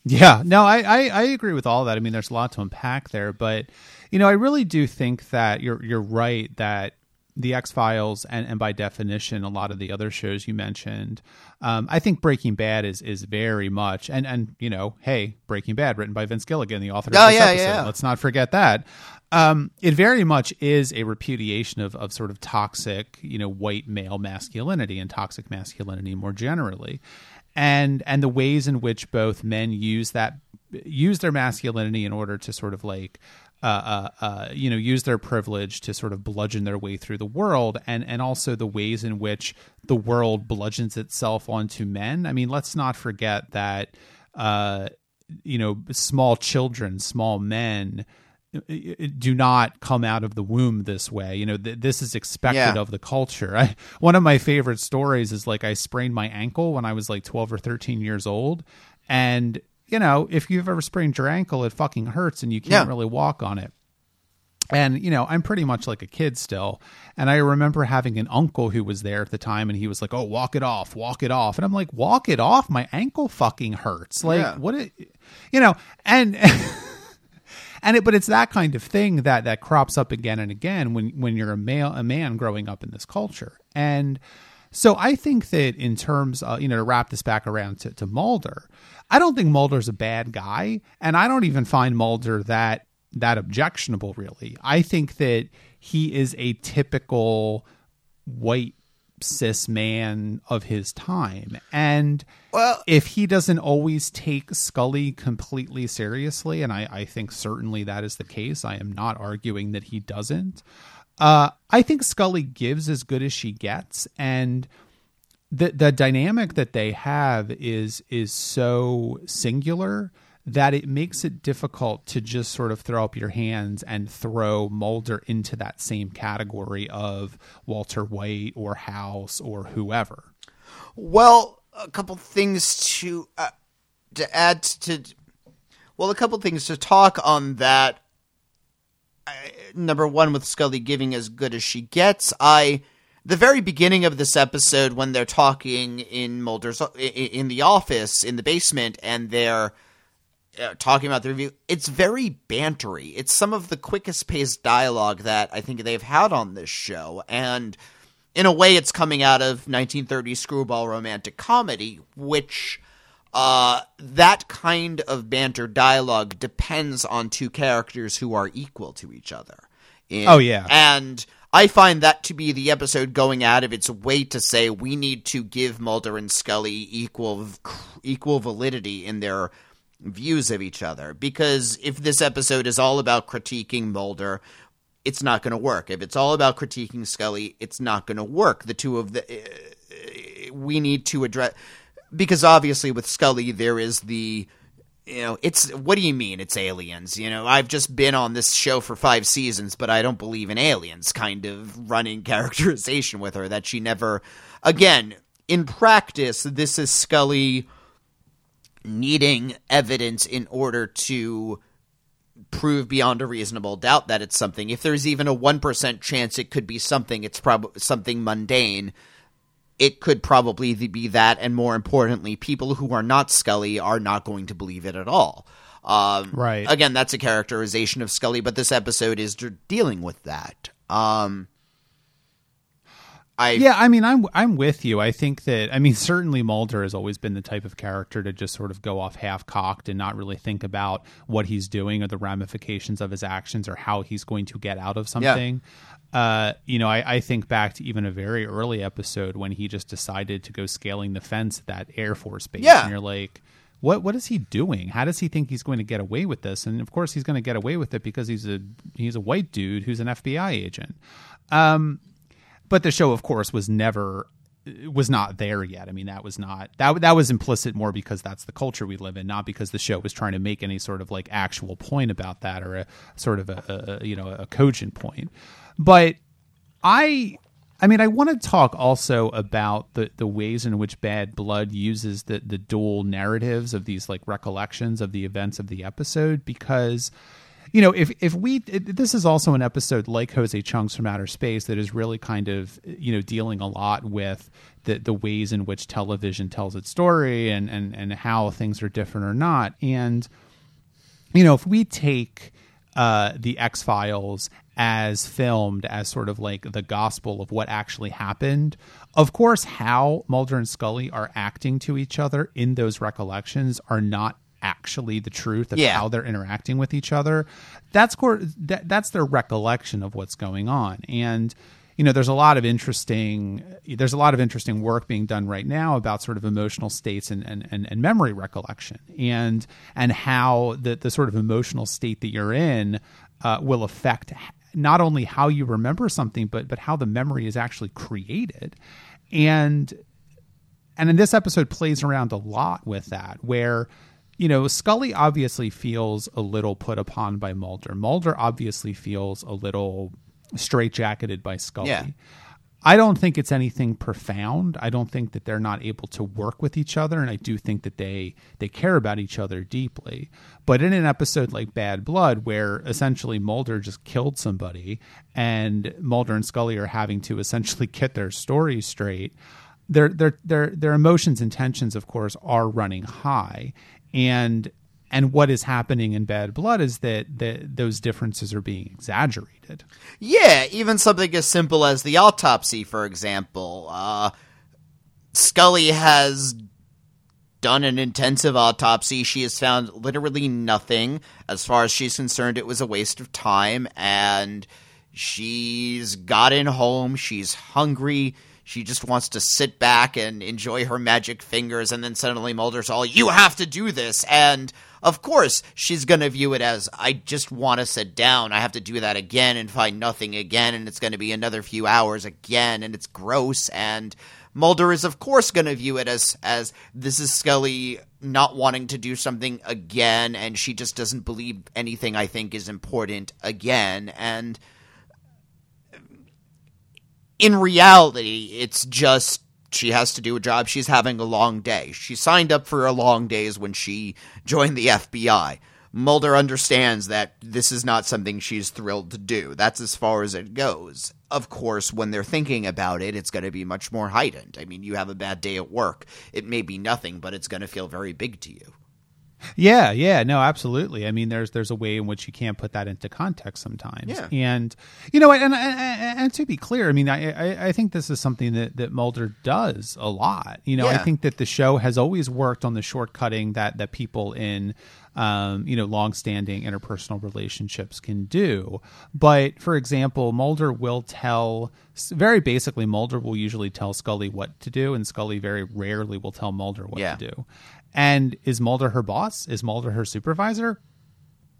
C: Yeah, no, I, I, I agree with all that. I mean, there's a lot to unpack there, but you know, I really do think that you're you're right that the X Files and, and by definition a lot of the other shows you mentioned. Um, I think Breaking Bad is is very much and and you know, hey, Breaking Bad written by Vince Gilligan, the author of
D: Oh,
C: this
D: yeah,
C: episode.
D: yeah.
C: Let's not forget that. Um, it very much is a repudiation of, of sort of toxic, you know, white male masculinity and toxic masculinity more generally. And and the ways in which both men use that use their masculinity in order to sort of like uh, uh, uh, you know, use their privilege to sort of bludgeon their way through the world, and and also the ways in which the world bludgeons itself onto men. I mean, let's not forget that, uh, you know, small children, small men uh, do not come out of the womb this way. You know, th- this is expected
D: Yeah.
C: of the culture. I, one of my favorite stories is like I sprained my ankle when I was like 12 or 13 years old. And, you know, if you've ever sprained your ankle, it fucking hurts and you can't
D: Yeah.
C: really walk on it. And, you know, I'm pretty much like a kid still. And I remember having an uncle who was there at the time and he was like, oh, walk it off, walk it off. And I'm like, walk it off? My ankle fucking hurts. Like,
D: Yeah.
C: what, it, you know, and. <laughs> and it but it's that kind of thing that that crops up again and again when when you're a male a man growing up in this culture and so I think that in terms of, you know, to wrap this back around to, to Mulder, I don't think Mulder's a bad guy. And I don't even find Mulder that that objectionable really. I think that he is a typical white cis man of his time. And
D: Well-
C: if he doesn't always take Scully completely seriously, and I, I think certainly that is the case, I am not arguing that he doesn't. Uh, I think Scully gives as good as she gets, and the the dynamic that they have is is so singular that it makes it difficult to just sort of throw up your hands and throw Mulder into that same category of Walter White or House or whoever.
D: Well, a couple things to uh, to add to. Well, a couple things to talk on that. I, number one, with Scully giving as good as she gets, I the very beginning of this episode when they're talking in Mulder's in the office in the basement and they're uh, talking about the review, it's very bantery. It's some of the quickest paced dialogue that I think they've had on this show, and in a way, it's coming out of 1930s screwball romantic comedy, which uh, that kind of banter dialogue depends on two characters who are equal to each other. In-
C: Oh, yeah.
D: and I find that to be the episode going out of its way to say we need to give Mulder and Scully equal equal validity in their views of each other. Because if this episode is all about critiquing Mulder, it's not going to work. If it's all about critiquing Scully, it's not going to work. The two of the uh, we need to address because obviously with Scully there is the you know it's what do you mean it's aliens? You know i've just been on this show for five seasons but i don't believe in aliens kind of running <laughs> characterization with her that she never again in practice this is scully needing evidence in order to prove beyond a reasonable doubt that it's something. If there's even a 1% chance it could be something it's probably something mundane it could probably be that, and more importantly, people who are not Scully are not going to believe it at all. Um,
C: Right.
D: Again, that's a characterization of Scully, but this episode is d- dealing with that. Um, I
C: Yeah, I mean, I'm I'm with you. I think that I mean, <laughs> certainly Mulder has always been the type of character to just sort of go off half cocked and not really think about what he's doing or the ramifications of his actions or how he's going to get out of something. Uh, you know, I, I think back to even a very early episode when he just decided to go scaling the fence at that Air Force base,
D: Yeah.
C: and you're like. What what is he doing? How does he think he's going to get away with this? And of course, he's going to get away with it because he's a he's a white dude who's an FBI agent. Um, but the show of course was never was not there yet i mean that was not that that was implicit more because that's the culture we live in not because the show was trying to make any sort of like actual point about that or a sort of a, a you know a cogent point but i I mean, I want to talk also about the, the ways in which Bad Blood uses the, the dual narratives of these like recollections of the events of the episode because you know, if if we this is also an episode like Jose Chung's from Outer Space that is really kind of you know dealing a lot with the the ways in which television tells its story and and and how things are different or not. And you know, if we take uh, the X Files as filmed as sort of like the gospel of what actually happened. Of course, how Mulder and Scully are acting to each other in those recollections are not actually the truth of
D: Yeah.
C: how they're interacting with each other. That's cor- that, that's their recollection of what's going on. And you know, there's a lot of interesting there's a lot of interesting work being done right now about sort of emotional states and and, and, and memory recollection and and how the the sort of emotional state that you're in uh, will affect not only how you remember something but but how the memory is actually created. And and in this episode plays around a lot with that where you know scully obviously feels a little put upon by mulder mulder obviously feels a little straitjacketed by scully
D: Yeah.
C: I don't think it's anything profound. I don't think that they're not able to work with each other and i do think that they they care about each other deeply. But in an episode like bad blood where essentially mulder just killed somebody and mulder and scully are having to essentially <laughs> get their stories straight their their their their emotions and tensions of course are running high. And and what is happening in bad blood is that that those differences are being exaggerated
D: Yeah, even something as simple as the autopsy, for example. Uh, Scully has done an intensive autopsy. She has found literally nothing. As far as she's concerned, it was a waste of time, and she's gotten home. She's hungry. She just wants to sit back and enjoy her magic fingers, and then suddenly Mulder's all, You have to do this! And of course, she's going to view it as, I just want to sit down. I have to do that again and find nothing again, and it's going to be another few hours again, and it's gross. And Mulder is, of course, going to view it as, as this is Scully not wanting to do something again, and she just doesn't believe anything I think is important again. And in reality, it's just she has to do a job. She's having a long day. She signed up for a long days when she joined the FBI. Mulder understands that this is not something she's thrilled to do. That's as far as it goes. Of course, when they're thinking about it, it's going to be much more heightened. I mean, you have a bad day at work. It may be nothing, but it's going to feel very big to you.
C: Yeah, yeah, no, absolutely. I mean, there's there's a way in which you can't put that into context sometimes.
D: Yeah.
C: And you know, and, and and and to be clear, I mean, I I, I think this is something that that Mulder does a lot. You know, I think that the show has always worked on the shortcutting that that people in um, you know, long-standing interpersonal relationships can do. But for example, Mulder will tell very basically Mulder will usually tell Scully what to do, and Scully very rarely will tell Mulder what
D: Yeah.
C: to do. And is Mulder her boss? Is Mulder her supervisor?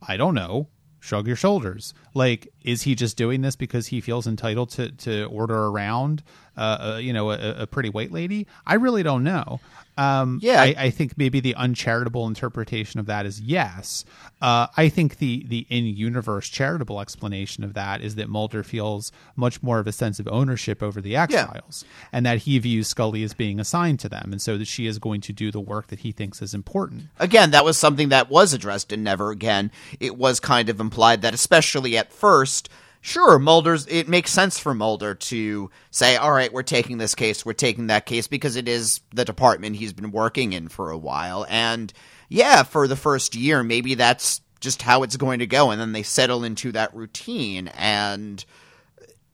C: I don't know. Shrug your shoulders. Like, is he just doing this because he feels entitled to to order around, uh, uh, you know, a, a pretty white lady? I really don't know. Um,
D: Yeah.
C: I, I think maybe the uncharitable interpretation of that is yes. Uh, I think the the in universe charitable explanation of that is that Mulder feels much more of a sense of ownership over the X
D: Yeah.
C: Files, and that he views Scully as being assigned to them, and so that she is going to do the work that he thinks is important.
D: Again, that was something that was addressed in Never Again. It was kind of implied that, especially at first, sure, Mulder's. It makes sense for Mulder to say, "All right, we're taking this case, we're taking that case," because it is the department he's been working in for a while. And yeah, for the first year, maybe that's just how it's going to go, and then they settle into that routine. And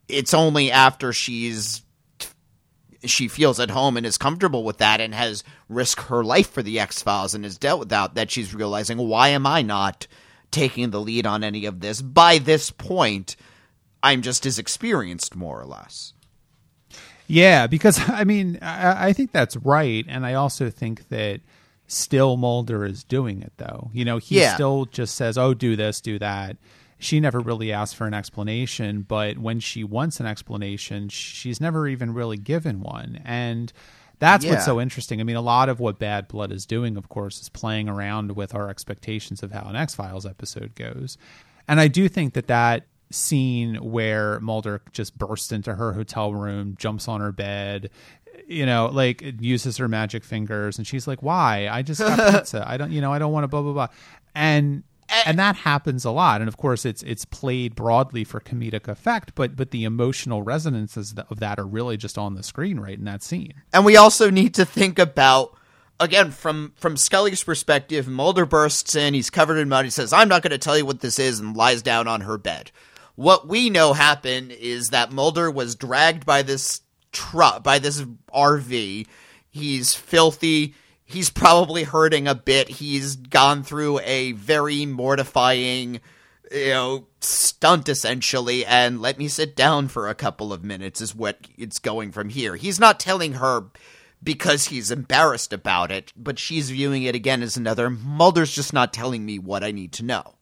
D: it's only after she's she feels at home and is comfortable with that and has risked her life for the X Files and has dealt with that, that she's realizing, why am I not taking the lead on any of this? By this point, I'm just as experienced, more or less.
C: Yeah, because <laughs> I mean, I, I think that's right, and I also think that still Mulder is doing it though. You know, he
D: Yeah.
C: still just says, "Oh, do this, do that." She never really asks for an explanation, but when she wants an explanation, she's never even really given one, and that's
D: Yeah.
C: what's so interesting. I mean, a lot of what Bad Blood is doing, of course, is playing around with our expectations of how an X Files episode goes, and I do think that that scene where Mulder just bursts into her hotel room, jumps on her bed, you know, like uses her magic fingers, and she's like, "Why? I just got <laughs> pizza. I don't, you know, I don't want to blah blah blah," and and that happens a lot and of course it's it's played broadly for comedic effect but but the emotional resonances of that are really just on the screen right in that scene
D: and we also need to think about again from from scully's perspective mulder bursts in he's covered in mud he says i'm not going to tell you what this is and lies down on her bed what we know happened is that mulder was dragged by this truck by this rv he's filthy he's probably hurting a bit. He's gone through a very mortifying, you know, stunt essentially, and let me sit down for a couple of minutes is what it's going from here. He's not telling her because he's embarrassed about it, but she's viewing it again as another Mulder's just not telling me what I need to know.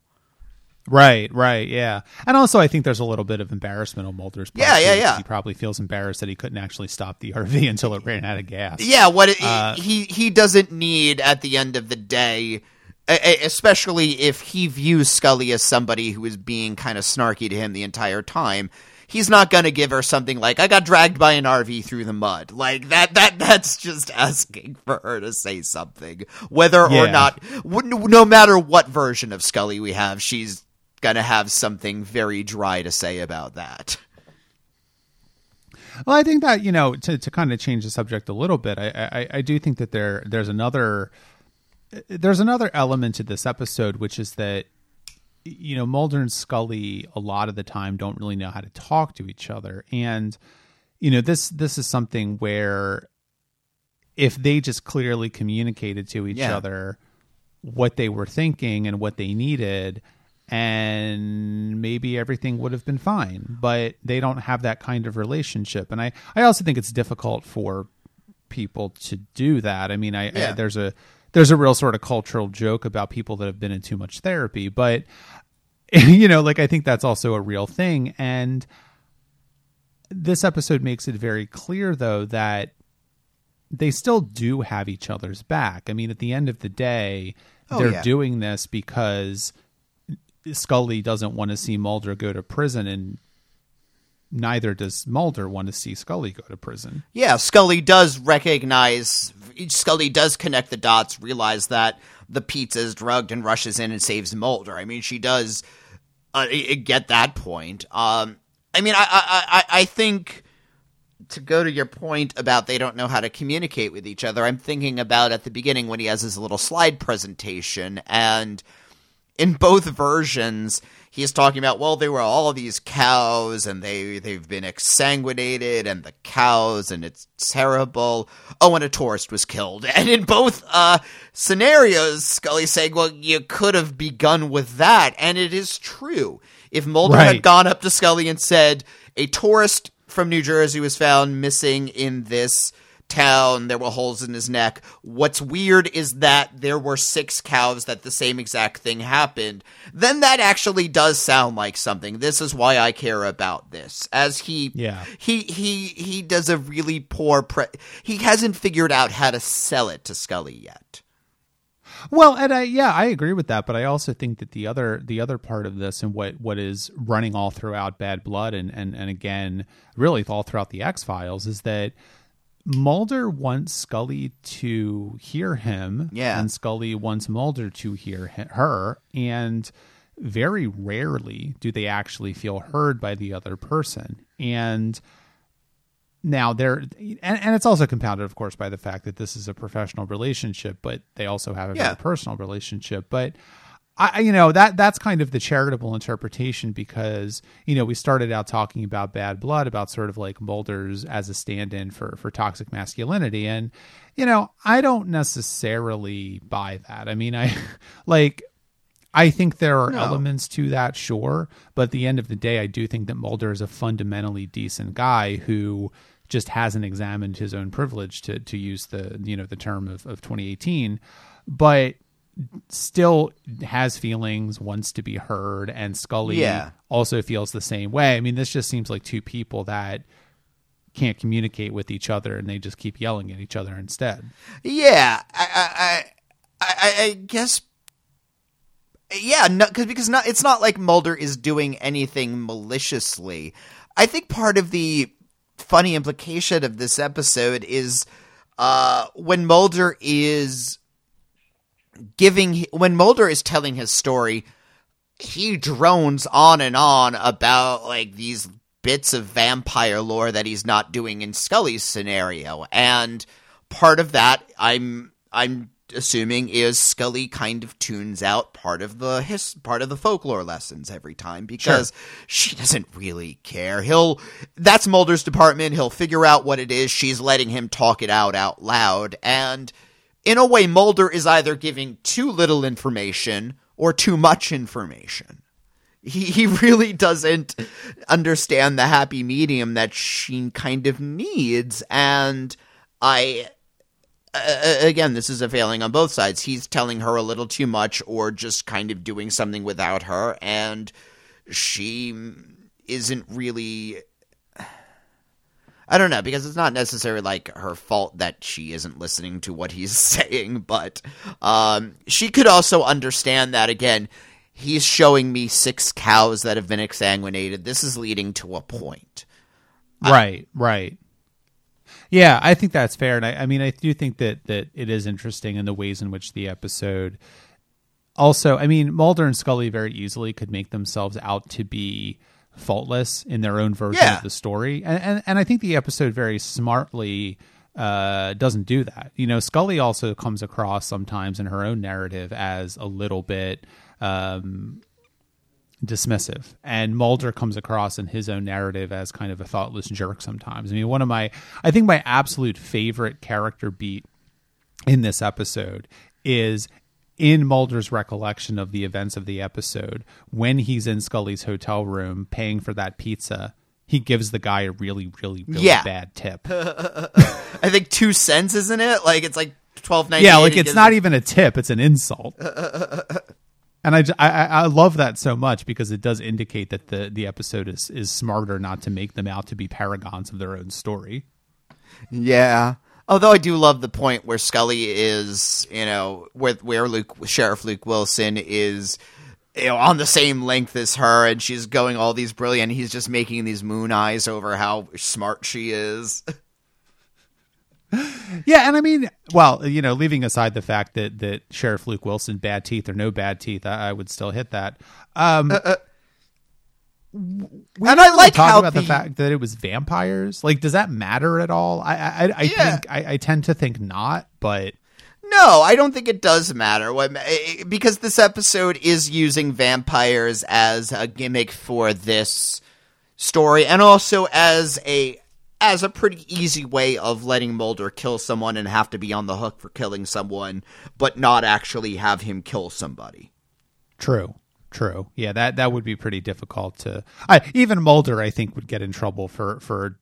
C: Right, right, yeah. And also, I think there's a little bit of embarrassment on Mulder's part.
D: Yeah, yeah, yeah.
C: He probably feels embarrassed that he couldn't actually stop the <laughs> RV until it ran out of gas.
D: Yeah, what it, uh, he he doesn't need at the end of the day, especially if he views Scully as somebody who is being kind of snarky to him the entire time. He's not going to give her something like "I got dragged by an RV through the mud." Like that. That that's just asking <laughs> for her to say something, whether yeah. or not, no matter what version of Scully we have, she's gonna have something very dry to say about that.
C: Well, I think that you know to to kind of change the subject a little bit, I I, I do think that there there's another there's another element to this episode, which is that you know Mulder and Scully a lot of the time don't really know how to talk to each other, and you know this this is something where if they just clearly communicated to each yeah. other what they were thinking and what they needed and maybe everything would have been fine. But they don't have that kind of relationship, and I I also think it's difficult for people to do that. I mean, I, yeah. I there's a there's a real sort of cultural joke about people that have been in too much therapy, but <laughs> you know, like I think that's also a real thing, and this episode makes it very clear though that they still do have each other's back. I mean, at the end of the day, oh, they're yeah. doing this because Scully doesn't want to see Mulder go to prison, and neither does Mulder want to see Scully go to prison.
D: Yeah, Scully does recognize, Scully does connect the dots, realize that the pizza is drugged, and rushes in and saves Mulder. I mean, she does uh, get that point. Um, I mean, I, I, I, I think to go to your point about they don't know how to communicate with each other, I'm thinking about at the beginning when he has his little slide presentation and in both versions, he's talking about well, there were all these cows and they they've been exsanguinated and the cows and it's terrible. Oh, and a tourist was killed. <laughs> And in both uh, scenarios, Scully's saying, well, you could have begun with that, and it is true. If Mulder right. had gone up to Scully and said a tourist from New Jersey was found missing in this town. There were holes in his neck. What's weird is that there were six cows that the same exact thing happened. Then that actually does sound like something. This is why I care about this. As he,
C: yeah,
D: he he he does a really poor. Pre- he hasn't figured out how to sell it to Scully yet.
C: Well, and I yeah, I agree with that, but I also think that the other the other part of this and what what is running all throughout Bad Blood and and and again really all throughout the X Files is that Mulder wants Scully to hear him,
D: yeah,
C: and Scully wants Mulder to hear her, and very rarely do they actually feel heard by the other person. And now they're, and, and it's also compounded, of course, by the fact that this is a professional relationship, but they also have a yeah. very personal relationship. But I, you know, that that's kind of the charitable interpretation because you know we started out talking about bad blood, about sort of like Mulder's as a stand-in for for toxic masculinity, and you know, I don't necessarily buy that. I mean, I <laughs> like. I think there are no. elements to that, sure, but at the end of the day, I do think that Mulder is a fundamentally decent guy who just hasn't examined his own privilege to to use the you know the term of, of 2018. But still has feelings, wants to be heard, and Scully
D: yeah.
C: also feels the same way. I mean, this just seems like two people that can't communicate with each other and they just keep yelling at each other instead.
D: Yeah, I, I, I, I guess Yeah, no, cause, because not, it's not like Mulder is doing anything maliciously. I think part of the funny implication of this episode is uh, when Mulder is giving when Mulder is telling his story, he drones on and on about like these bits of vampire lore that he's not doing in Scully's scenario, and part of that I'm I'm assuming is Scully kind of tunes out part of the his part of the folklore lessons every time because sure. she doesn't really care. He'll that's Mulder's department. He'll figure out what it is. She's letting him talk it out out loud and in a way Mulder is either giving too little information or too much information. He he really doesn't understand the happy medium that she kind of needs and I uh, again, this is a failing on both sides. He's telling her a little too much or just kind of doing something without her, and she isn't really. I don't know, because it's not necessarily like her fault that she isn't listening to what he's <laughs> saying, but um, she could also understand that, again, he's showing me six cows that have been exsanguinated. This is leading to a point.
C: Right, I, right. Yeah, I think that's fair, and I, I mean, I do think that that it is interesting in the ways in which the episode. Also, I mean, Mulder and Scully very easily could make themselves out to be faultless in their own version yeah. of the story, and, and and I think the episode very smartly uh, doesn't do that. You know, Scully also comes across sometimes in her own narrative as a little bit um, dismissive. And Mulder comes across in his own narrative as kind of a thoughtless jerk sometimes. I mean, one of my, I think my absolute favorite character beat in this episode is in Mulder's recollection of the events of the episode when he's in Scully's hotel room paying for that pizza. He gives the guy a really, really, really yeah. bad tip. <laughs>
D: I think two cents, isn't it? Like it's like twelve ninety.
C: Yeah, like it's not even a tip; it's an insult. and I, I, I love that so much because it does indicate that the the episode is is smarter not to make them out to be paragons of their own story.
D: Yeah. Although I do love the point where Scully is, you know, where where Luke Sheriff Luke Wilson is you know, on the same length as her, and she's going all these brilliant. He's just making these moon eyes over how smart she is. <laughs>
C: yeah, and I mean, well, you know, leaving aside the fact that that Sheriff Luke Wilson bad teeth or no bad teeth, I, I would still hit that. Um, uh, uh, we and I like talk how about the, the, fact that it was vampires. Like, does that matter at all? I I, I yeah. think I, I tend to think not, but
D: no, I don't think it does matter. Eh, eh, because this episode is using vampires as a gimmick for this story, and also as a as a pretty easy way of letting Mulder kill someone and have to be on the hook for killing someone, but not actually have him kill somebody.
C: True. True. Yeah, that that would be pretty difficult to. I, even Mulder, I think, would get in trouble for for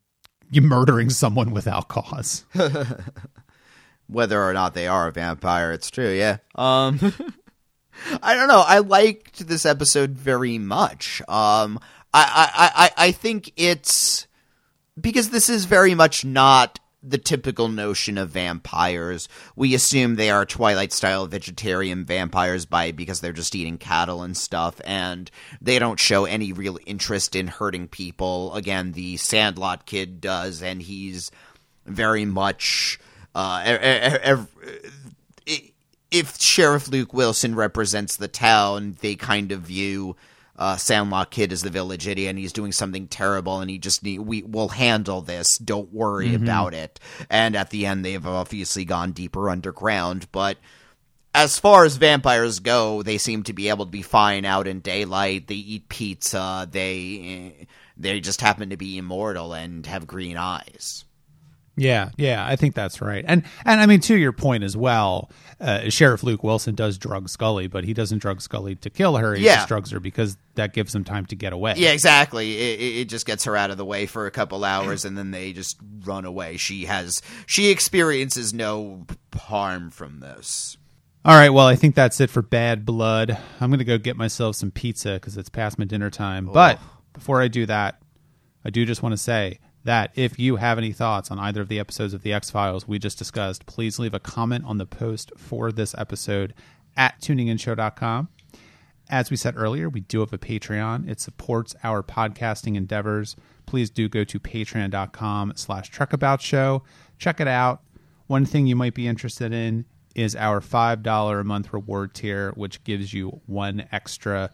C: murdering someone without cause. <laughs>
D: Whether or not they are a vampire, it's true. Yeah. Um, <laughs> I don't know. I liked this episode very much. Um, I I I I think it's because this is very much not the typical notion of vampires. We assume they are Twilight style vegetarian vampires by because they're just eating cattle and stuff, and they don't show any real interest in hurting people. Again, the Sandlot kid does, and he's very much. Uh, if Sheriff Luke Wilson represents the town, they kind of view uh, Sandlot Kid is the village idiot and he's doing something terrible and he just need we will handle this. Don't worry mm-hmm. about it. And at the end, they've obviously gone deeper underground, but. As far as vampires go, they seem to be able to be fine out in daylight. They eat pizza. They they just happen to be immortal and have green eyes.
C: Yeah, yeah, I think that's right. And and I mean to your point as well, uh, Sheriff Luke Wilson does drug Scully, but he doesn't drug Scully to kill her. He yeah. just drugs her because that gives him time to get away.
D: Yeah, exactly. It, it just gets her out of the way for a couple hours, and then they just run away. She has she experiences no harm from this.
C: All right, well, I think that's it for Bad Blood. I'm going to go get myself some pizza because it's past my dinner time. Oh. But before I do that, I do just want to say that if you have any thoughts on either of the episodes of The X Files we just discussed, please leave a comment on the post for this episode at tuninginshow.com. As we said earlier, we do have a Patreon. It supports our podcasting endeavors. Please do go to patreon.com slash truckaboutshow. Check it out. One thing you might be interested in is our $5 a month reward tier, which gives you one extra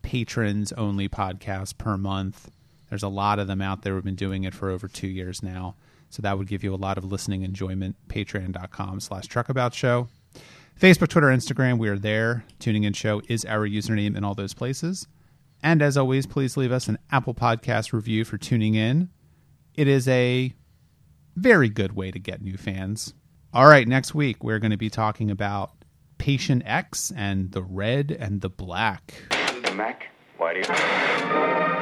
C: patrons only podcast per month. There's a lot of them out there We've been doing it for over two years now. So that would give you a lot of listening enjoyment. Patreon.com slash truckaboutshow. Facebook, Twitter, Instagram, we are there. Tuning in show is our username in all those places. And as always, please leave us an Apple Podcast review for tuning in. It is a very good way to get new fans. All right, next week we're going to be talking about Patient X and the red and the black.
A: Mac, why do you...